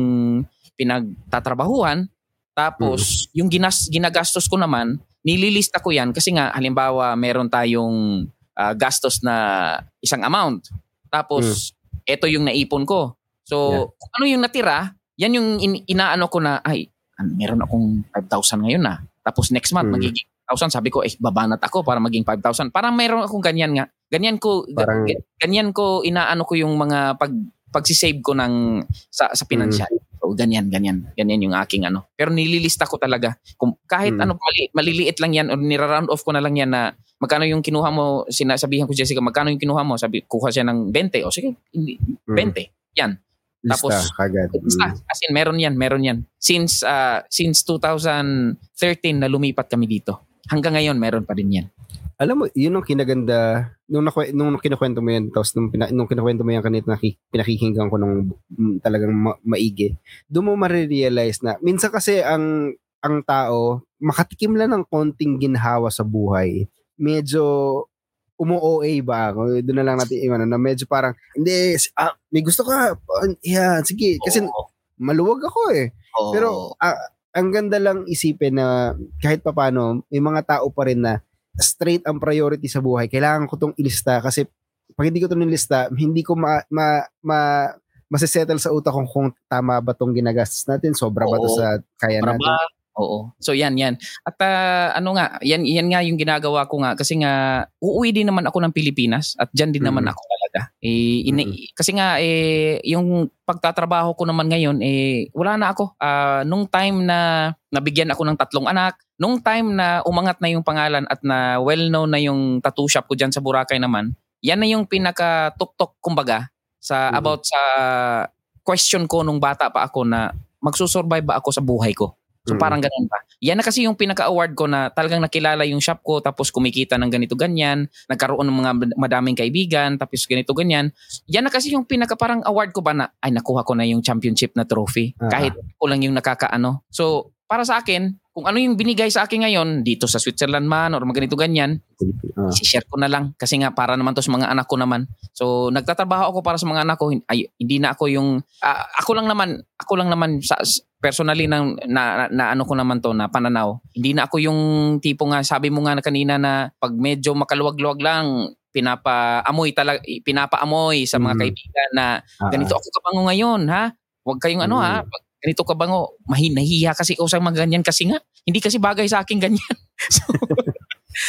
pinagtatrabahuan. Tapos, yung ginas, ginagastos ko naman, nililista ko yan kasi nga, halimbawa, meron tayong ah, gastos na isang amount. Tapos, eto yung naipon ko. So, Yeah. kung ano yung natira, yan yung in- inaano ko na, ay, meron akong 5,000 ngayon na. Tapos next month, Mm. magiging 5,000. Sabi ko, eh, babanat ako para maging 5,000. Parang meron akong ganyan nga. Ganyan ko, Parang- ga- ganyan ko, inaano ko yung mga pag, pagsisave ko ng, sa, sa financial. So, ganyan, ganyan. Ganyan yung aking ano. Pero nililista ko talaga. Kung kahit Mm. ano, mali, maliliit lang yan o nira-round off ko na lang yan na magkano yung kinuha mo, sinasabihan ko Jessica, magkano yung kinuha mo? Sabi, kuha siya ng 20. O sige, hindi, Mm. 20. Yan. Lista, Tapos- kagad. Basta, Mm. as in, meron yan, meron yan. Since, ah, since 2013 na lumipat kami dito. Hanggang ngayon, meron pa din yan. Alam mo, yun ang kinaganda, nung, nakwe, nung kinukwento mo yan, tapos nung, pina, nung kinukwento mo yan kanina, naki, pinakikinggan ko nung mm, talagang ma, maigi, doon mo marirealize na, minsan kasi ang, ang tao, makatikim lang ng konting ginhawa sa buhay, medyo umu-OA ba ako? Doon na lang natin iwan na medyo parang, hindi, ah, may gusto ka, ah, yan, sige, kasi Oo. maluwag ako eh. Oo. Pero ah, ang ganda lang isipin na kahit papano, may mga tao pa rin na straight ang priority sa buhay. Kailangan ko tong ilista kasi pag hindi ko to nilista, hindi ko ma, ma, ma masisettle sa utak kung kung tama ba tong ginagastos natin, sobra ba to Oo. sa kaya Para natin. ba? Oo. So yan, yan. At ah, ano nga, yan, yan nga yung ginagawa ko nga kasi nga uuwi din naman ako ng Pilipinas at dyan din naman Mhm. ako talaga. Eh, ini- Kasi nga eh, yung pagtatrabaho ko naman ngayon eh wala na ako. Ah, nung time na nabigyan ako ng tatlong anak, nung time na umangat na yung pangalan at na well-known na yung tattoo shop ko dyan sa Boracay naman, yan na yung pinaka-tuktok kumbaga sa Mhm. about sa question ko nung bata pa ako na magsusurvive ba ako sa buhay ko. So Mhm. parang ganun pa. Yan na kasi yung pinaka-award ko na talagang nakilala yung shop ko tapos kumikita ng ganito ganyan, nagkaroon ng mga madaming kaibigan tapos ganito ganyan. Yan na kasi yung pinaka parang award ko ba na ay nakuha ko na yung championship na trophy Ah. kahit ko lang yung nakakaano. So para sa akin, kung ano yung binigay sa akin ngayon dito sa Switzerland man or ganito ganyan, Ah. i-share ko na lang kasi nga para naman to sa mga anak ko naman. So nagtatrabaho ako para sa mga anak ko. Ay, hindi na ako yung ah, ako lang naman ako lang naman sa personally nang na, na, na ano ko naman to na pananaw. Hindi na ako yung tipo nga sabi mo nga na kanina na pag medyo makaluwag-luwag lang pinapaamoy talaga pinapaamoy sa mga Mhm. kaibigan na Ah, ganito ako kabango ngayon ha. Huwag kayong ano Mm. ha. Pag ganito kabango, mahi nahihiya kasi ako sa mga ganyan kasi nga hindi kasi bagay sa akin ganyan. so,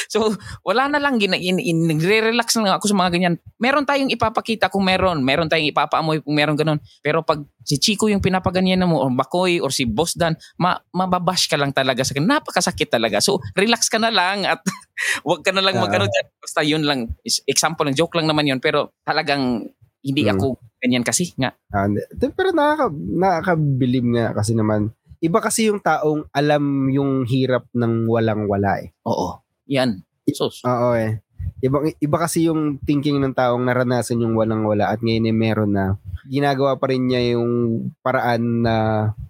so wala na lang gina, in, in, nagre-relax na lang ako sa mga ganyan. Meron tayong ipapakita kung meron, meron tayong ipapaamoy kung meron ganun. Pero pag si Chico yung pinapaganyan mo or Bakoy or si Boss Dan, ma, mababash ka lang talaga sa. Napakasakit talaga. So relax ka na lang at wag ka na lang Ah. magano dyan. Basta yun lang. Is- Example lang, joke lang naman yun. Pero talagang hindi Mm. ako ganyan kasi nga. Ah, hindi. pero nakaka, nakakabilib nga kasi naman. Iba kasi yung taong alam yung hirap ng walang-wala eh. Oo. Yan. So, Oo eh. Iba, iba kasi yung thinking ng taong naranasan yung walang-wala at ngayon ay meron na ginagawa pa rin niya yung paraan na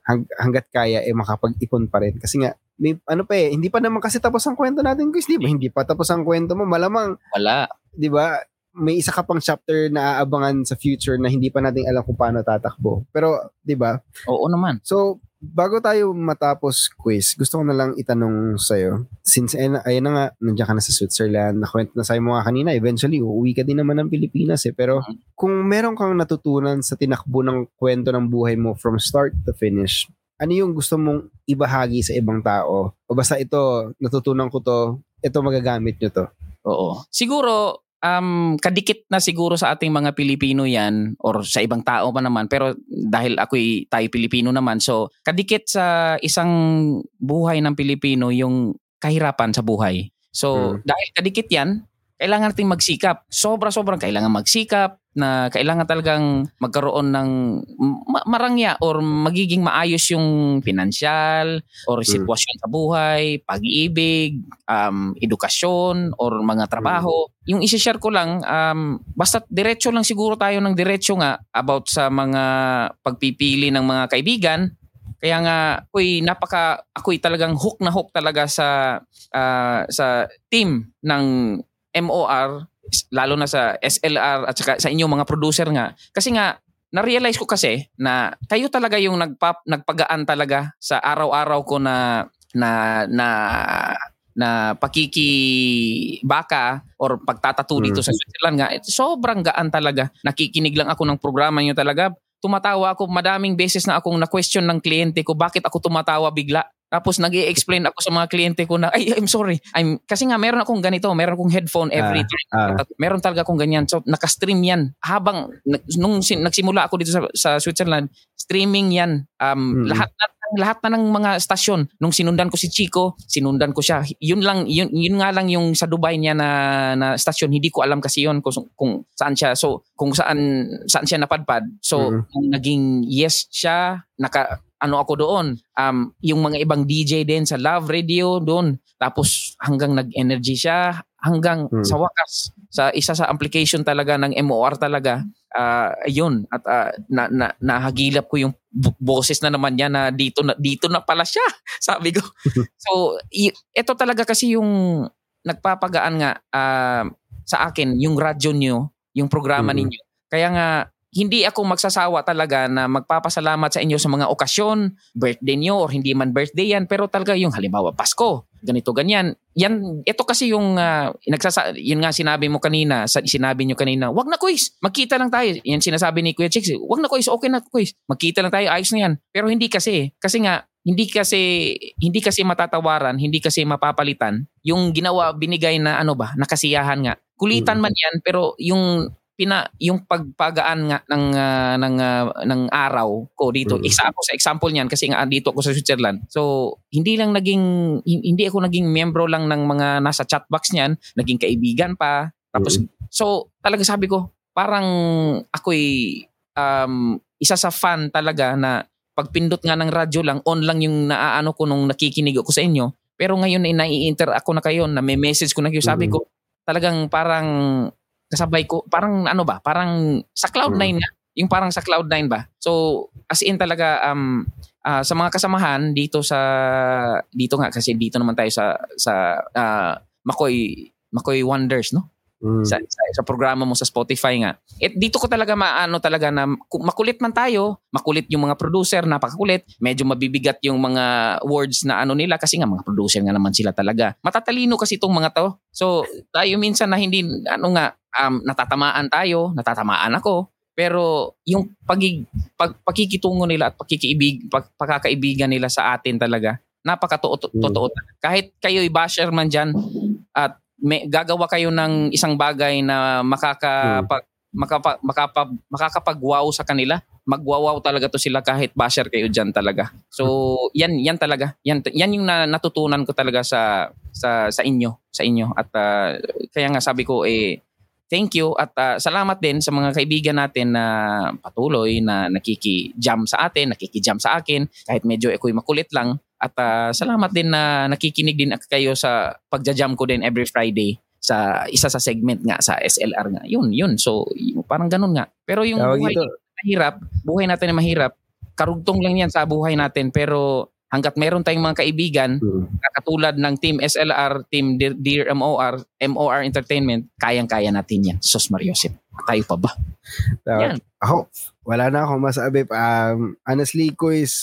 hang, hanggat kaya eh makapag-ipon pa rin. Kasi nga, may, ano pa eh, hindi pa naman kasi tapos ang kwento natin, guys, di ba? Hindi pa tapos ang kwento mo. Malamang, Wala. di ba, may isa ka pang chapter na aabangan sa future na hindi pa natin alam kung paano tatakbo. Pero, di ba? Oo naman. So, bago tayo matapos quiz, gusto ko na lang itanong sa'yo. Since, ayun, ayun na nga, nandiyan ka na sa Switzerland, nakwento na sa'yo mga kanina, eventually, uuwi ka din naman ng Pilipinas eh. Pero, kung meron kang natutunan sa tinakbo ng kwento ng buhay mo from start to finish, ano yung gusto mong ibahagi sa ibang tao? O basta ito, natutunan ko to, ito magagamit nyo to. Oo. Siguro, um, kadikit na siguro sa ating mga Pilipino yan or sa ibang tao pa naman pero dahil ako'y tayo Pilipino naman so kadikit sa isang buhay ng Pilipino yung kahirapan sa buhay. So Mm. dahil kadikit yan, kailangan nating magsikap. Sobra-sobrang kailangan magsikap na kailangan talagang magkaroon ng ma- marangya or magiging maayos yung pinansyal or Mm. sitwasyon sa buhay, pag-ibig, um, edukasyon or mga trabaho. Yung isi-share ko lang, um, basta diretso lang siguro tayo ng diretso nga about sa mga pagpipili ng mga kaibigan. Kaya nga, ako'y napaka, ako'y talagang hook na hook talaga sa, ah, sa team ng MOR, lalo na sa SLR at saka sa inyong mga producer nga. Kasi nga, na-realize ko kasi na kayo talaga yung nagpap, nagpagaan talaga sa araw-araw ko na na na na pakikibaka or pagtatato dito Mm. sa Switzerland nga, eh, sobrang gaan talaga. Nakikinig lang ako ng programa nyo talaga. Tumatawa ako, madaming beses na akong na-question ng kliyente ko, bakit ako tumatawa bigla? Tapos nag explain ako sa mga kliyente ko na, ay, I'm sorry. I'm, kasi nga, meron akong ganito, meron akong headphone every time. Ah, Meron talaga akong ganyan. So, naka-stream yan. Habang, nung sin- nagsimula ako dito sa, sa Switzerland, streaming yan. Um, Mm. Lahat na lahat na ng mga stasyon. Nung sinundan ko si Chico, sinundan ko siya. Yun lang, yun, yun nga lang yung sa Dubai niya na, na stasyon. Hindi ko alam kasi yun kung, kung saan siya. So, kung saan, saan siya napadpad. So, Mhm. kung naging yes siya, naka, ano ako doon. Um, yung mga ibang DJ din sa Love Radio doon. Tapos hanggang nag-energy siya, hanggang Hmm. sa wakas, sa isa sa application talaga ng MOR talaga, ah yun. At ah, na, na, nahagilap ko yung boses na naman niya na dito na, dito na pala siya, sabi ko. so, i- ito talaga kasi yung nagpapagaan nga ah, sa akin, yung radyo nyo, yung programa Mhm. ninyo. Kaya nga, hindi ako magsasawa talaga na magpapasalamat sa inyo sa mga okasyon, birthday nyo or hindi man birthday yan, pero talaga yung halimbawa Pasko, ganito ganyan. Yan ito kasi yung ah, nagsasa yun nga sinabi mo kanina, sa sinabi nyo kanina, wag na quiz, magkita lang tayo. Yan sinasabi ni Kuya Chicks, wag na quiz, okay na quiz. Magkita lang tayo, ayos na yan. Pero hindi kasi, kasi nga hindi kasi hindi kasi matatawaran, hindi kasi mapapalitan yung ginawa binigay na ano ba, nakasiyahan nga. Kulitan man yan pero yung pina yung pagpagaan nga ng ah, ng ah, ng araw ko dito. Mm. Isa ako sa example niyan kasi nga dito ako sa Switzerland. So, hindi lang naging hin- hindi ako naging miyembro lang ng mga nasa chat box niyan, naging kaibigan pa. Tapos so talaga sabi ko, parang ako'y um, isa sa fan talaga na pagpindot nga ng radyo lang, on lang yung naaano ko nung nakikinig ako sa inyo. Pero ngayon ay nai-inter ako na kayo, na may message ko na kayo. Sabi Mhm. ko, talagang parang kasabay ko, parang ano ba, parang sa Cloud9 nga. Yung parang sa Cloud9 ba? So, as in talaga, um, ah, sa mga kasamahan dito sa, dito nga, kasi dito naman tayo sa, sa ah, Makoy, Makoy Wonders, no? Mm. sa, sa, sa programa mo sa Spotify nga. At dito ko talaga maano talaga na ku- makulit man tayo, makulit yung mga producer, napakakulit, medyo mabibigat yung mga words na ano nila kasi nga mga producer nga naman sila talaga. Matatalino kasi itong mga to. So, tayo minsan na hindi, ano nga, um, natatamaan tayo, natatamaan ako, pero yung pagig, pag, pakikitungo nila at pakikiibig, pag, pagkakaibigan nila sa atin talaga, napakatotoo Mm. Kahit kayo'y basher man dyan at may, gagawa kayo ng isang bagay na makakapag makapa, makapa, makakapag-wow sa kanila. Mag-wow talaga to sila kahit basher kayo diyan talaga. So, yan yan talaga. Yan yan yung na, natutunan ko talaga sa sa sa inyo, sa inyo at ah, kaya nga sabi ko eh thank you at ah, salamat din sa mga kaibigan natin na patuloy na nakiki-jam sa atin, nakiki-jam sa akin kahit medyo ako'y makulit lang at ah, salamat din na nakikinig din kayo sa pagja-jam ko din every Friday. sa isa sa segment nga sa SLR nga. Yun, yun. So, y- parang ganun nga. Pero yung Tawag buhay ito, mahirap, buhay natin na mahirap, karugtong lang yan sa buhay natin. Pero hanggat meron tayong mga kaibigan, Hmm. katulad ng Team SLR, Team Dear, MOR, MOR Entertainment, kayang-kaya natin yan. Sos Mariosip. Tayo pa ba? Tawag- Yan. Ako, wala na akong masabi. Um, honestly,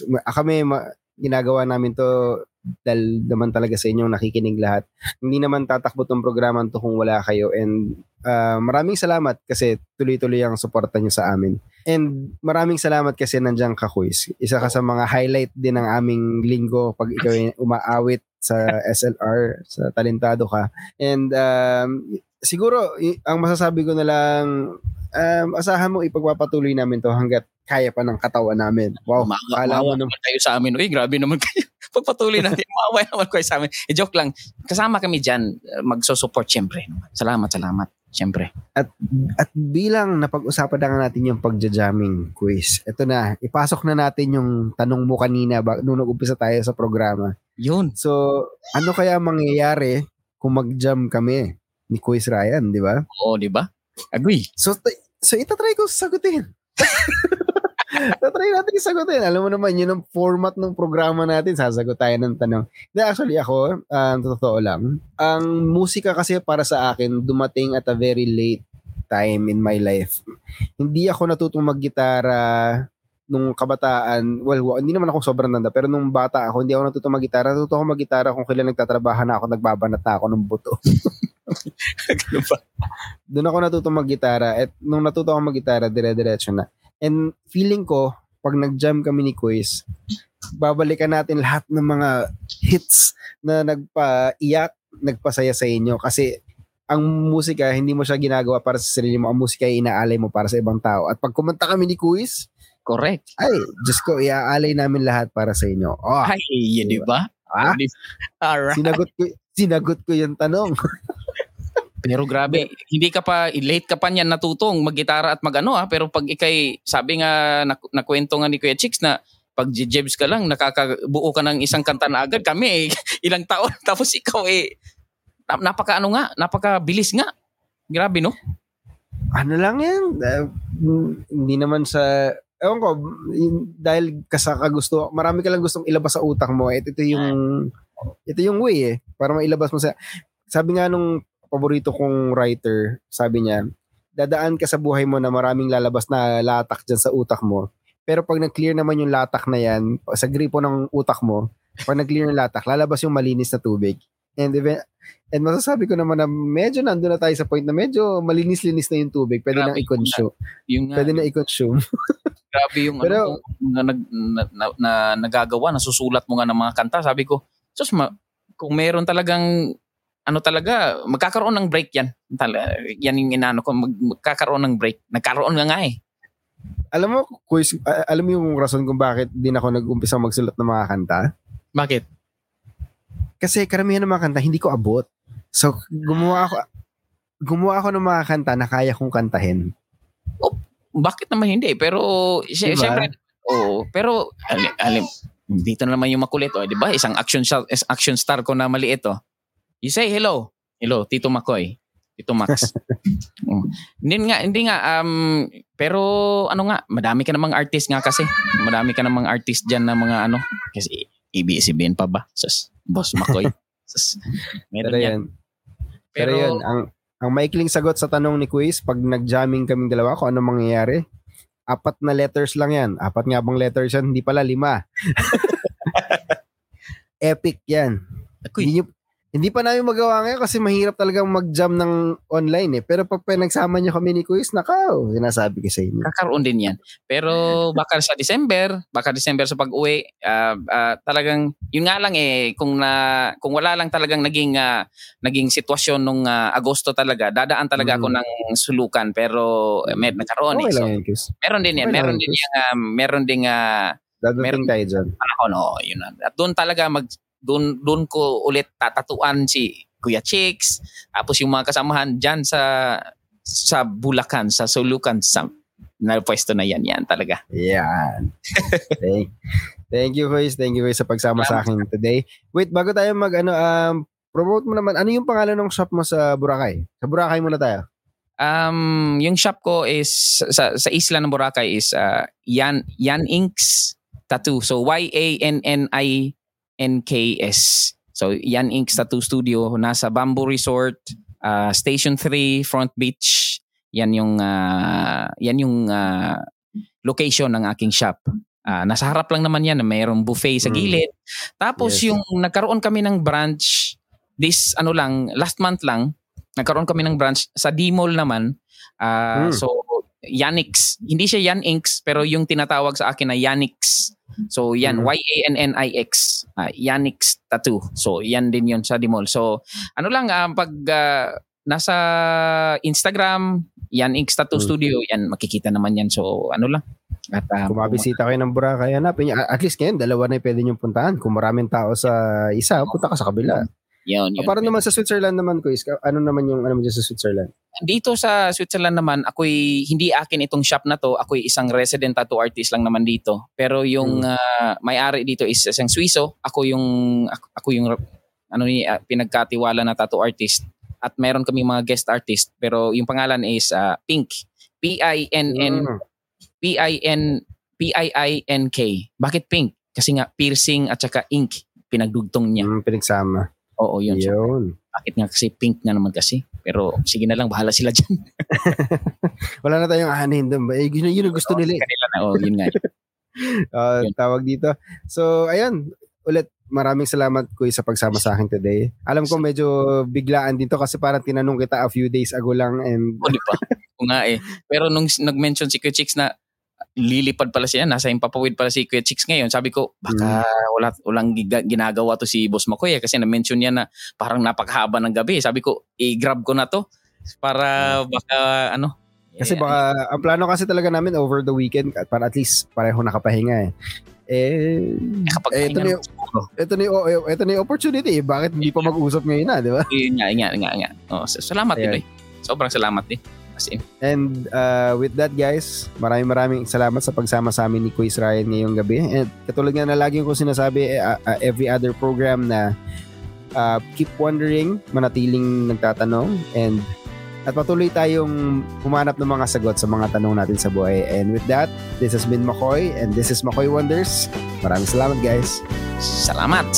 ma- kami, ma- ginagawa namin to dahil naman talaga sa inyong nakikinig lahat. Hindi naman tatakbo tong programa to kung wala kayo. And uh, maraming salamat kasi tuloy-tuloy ang suporta nyo sa amin. And maraming salamat kasi nandiyan ka, quiz. Isa ka sa mga highlight din ng aming linggo pag ikaw umaawit sa SLR, sa talentado ka. And um, siguro, ang masasabi ko na lang, um, asahan mo ipagpapatuloy namin to hanggat kaya pa ng katawan namin. Wow, kala mo naman. kayo sa amin. Uy, grabe naman kayo. Pagpatuloy natin, maawa naman kayo sa amin. E, joke lang. Kasama kami dyan. uh, Magsusupport syempre. Salamat, salamat. Syempre. At bilang napag-usapan na natin yung pagja-jamming quiz, ito na, ipasok na natin yung tanong mo kanina ba, nung nag-umpisa tayo sa programa. Yun. So, ano kaya mangyayari kung mag-jam kami ni Quiz Ryan, di ba? Oo, di ba? Agree. So, t- so itatry ko sagutin. Tatry natin sagutin. Alam mo naman, yun ang format ng programa natin. Sasagot tayo ng tanong. Hindi, actually ako, uh, totoo lang, ang musika kasi para sa akin, dumating at a very late time in my life. Hindi ako natutong maggitara nung kabataan, well, hindi naman ako sobrang tanda, pero nung bata ako, hindi ako natutong maggitara. Natuto ako maggitara kung kailan nagtatrabaho na ako, nagbabanat na ako ng buto. Doon ako natutong maggitara at nung natuto ako maggitara, dire-diretso na. And feeling ko, pag nag-jam kami ni Quiz, babalikan natin lahat ng mga hits na nagpa-iyak, nagpasaya sa inyo kasi ang musika, hindi mo siya ginagawa para sa sarili mo. Ang musika ay inaalay mo para sa ibang tao. At pag kumanta kami ni Quiz, Correct. ay, Diyos ko, iaalay namin lahat para sa inyo. Oh, Ay, yun, di ba? ah, Alright. sinagot ko, sinagot ko yung tanong. Pero grabe, hindi ka pa, late ka pa niyan natutong maggitara at magano ha. Pero pag ikay, sabi nga, nak, nakwento nga ni Kuya Chicks na pag jebs ka lang, nakakabuo ka ng isang kanta na agad. Kami eh, ilang taon. Tapos ikaw eh, nap- napaka ano nga, napaka bilis nga. Grabe no? ano lang yan. Uh, hindi naman sa, ewan ko, dahil kasakagusto, marami ka lang gustong ilabas sa utak mo. Ito, ito yung, ito yung way eh. Para mailabas mo sa, sabi nga nung paborito kong writer, sabi niya, dadaan ka sa buhay mo na maraming lalabas na latak dyan sa utak mo. Pero pag nag-clear naman yung latak na yan, sa gripo ng utak mo, pag nag-clear ng latak, lalabas yung malinis na tubig. And even, and masasabi ko naman na medyo nandun na tayo sa point na medyo malinis-linis na yung tubig. Pwede Grabe nang i-consume. Yung Pwede na i-consume. grabe yung Pero- ano, na, na, na, na, nagagawa, nasusulat mo nga ng mga kanta. Sabi ko, sus, ma, kung meron talagang ano talaga, magkakaroon ng break yan. Yan yung inano ko, mag, magkakaroon ng break. Nagkaroon nga nga eh. alam mo, quiz, alam mo yung rason kung bakit din ako nag-umpisa magsulat ng mga kanta? Bakit? Kasi karamihan ng mga kanta, hindi ko abot. So, gumawa ako, gumawa ako ng mga kanta na kaya kong kantahin. Bakit naman hindi? Pero, sy- Diba? syempre, oo. pero, alim, alim, dito na naman yung makulit. Oh, di ba? Isang action, action star ko na maliit. Oh. You say hello. Hello, Tito Makoy. Tito Max. Mm. Hindi nga, hindi nga, um, pero ano nga, madami ka namang artist nga kasi. Madami ka namang artist dyan na mga ano. Kasi, ABS-CBN pa ba? Sus, Boss Makoy. Sus, meron Pero yan. yan. Pero, yun, ang, ang maikling sagot sa tanong ni Quiz, pag nag-jamming kaming dalawa, kung ano mangyayari, apat na letters lang yan. Apat nga bang letters yan? Hindi pala, lima. Epic yan. Ako'y- Hindi, nyo- hindi pa namin magawa ngayon kasi mahirap talagang mag-jam ng online eh. Pero pag pinagsama nyo kami ni Quiz, nakaw, sinasabi ko sa inyo. kakaroon din yan. Pero baka sa December, baka December sa pag-uwi, ah, ah, talagang yun nga lang eh kung na kung wala lang talagang naging ah, naging sitwasyon nung ah, Agosto talaga, dadaan talaga Mm. ako ng sulukan pero eh, may nagkaroon Okay eh. So, lang yan, Quiz. meron din yan, Okay lang meron yan, din Chris. yung ah, meron ding ah, Dadating Meron- tayo dyan. panahon oh, yun na. At doon talaga mag doon doon ko ulit tatatuan si Kuya Chicks, tapos yung mga kasamahan diyan sa sa Bulacan, sa Sulukan, sa na pwesto na yan, yan talaga. Yan. thank, thank you, Quiz. Thank you, Quiz, sa pagsama sa akin today. Wait, bago tayo mag, ano, um, promote mo naman. Ano yung pangalan ng shop mo sa Boracay? Sa Boracay muna tayo. Um, yung shop ko is sa sa isla ng Boracay is uh, Yan Yan Inks Tattoo. So Y A N N I N K S. So Yan Inks Tattoo Studio nasa Bamboo Resort, uh, Station 3, Front Beach. Yan yung uh, yan yung uh, location ng aking shop. Uh, nasa harap lang naman yan, mayroong buffet sa gilid. Mm. Tapos yes. yung nagkaroon kami ng branch this ano lang last month lang nagkaroon kami ng branch sa D-Mall naman. Uh, mm. So Yanix, hindi siya Yanix pero yung tinatawag sa akin na Yanix. So yan mm. Y A N N I X. Uh, Yanix tattoo. So yan din yon sa D-Mall. So ano lang uh, pag uh, nasa Instagram, Yanix Tattoo mm. Studio, yan makikita naman yan. So ano lang, at, um, kung mabisita kayo ng Boracay, hanapin niyo. At least ngayon, dalawa na yung pwede niyong puntahan. Kung maraming tao sa isa, punta ka sa kabila. Yun, yun. O, para naman sa Switzerland naman, Kuis, ano naman yung ano mo sa Switzerland? Dito sa Switzerland naman, ako'y hindi akin itong shop na to. Ako'y isang resident tattoo artist lang naman dito. Pero yung hmm. uh, may-ari dito is isang Swiso. Ako yung ako, ako yung ano ni uh, pinagkatiwala na tattoo artist at meron kami mga guest artist pero yung pangalan is uh, Pink. P I N N hmm. P-I-N, P-I-I-N-K. Bakit pink? Kasi nga piercing at saka ink pinagdugtong niya. Mm, pinagsama. Oo, yun. Yun. So, bakit nga kasi pink na naman kasi? Pero sige na lang, bahala sila dyan. Wala na tayong ahanin doon. Eh, yun, yun ang gusto nila. Eh. Kanila na, oh, yun nga. uh, tawag dito. So, ayun. Ulit, maraming salamat Kuy sa pagsama sa akin today. Alam ko medyo biglaan dito kasi parang tinanong kita a few days ago lang and... O, di pa? O nga eh. Pero nung nag-mention si Kuya Chicks na lilipad pala siya, nasa impapawid pala si Kuya Chicks ngayon. Sabi ko, baka mm. wala, walang ginagawa to si Boss Makoy eh, kasi na-mention niya na parang napakahaba ng gabi. Sabi ko, i-grab ko na to para hmm. baka ano, kasi baka, ang plano kasi talaga namin over the weekend para at least pareho nakapahinga eh. Eh, eh, ito, na yung, ito, na yung, ito na yung opportunity. Bakit hindi pa mag-usap ngayon na, di ba? Nga, nga, nga, nga. Oh, salamat, Ayan. eh. Sobrang salamat, eh. As in. And uh, with that guys, maraming maraming salamat sa pagsama sa amin ni Quiz Ryan ngayong gabi. And katulad nga na lagi ko sinasabi, uh, uh, every other program na uh, keep wondering, manatiling nagtatanong, and at patuloy tayong humanap ng mga sagot sa mga tanong natin sa buhay. And with that, this has been Makoy and this is Makoy Wonders. Maraming salamat guys. Salamat!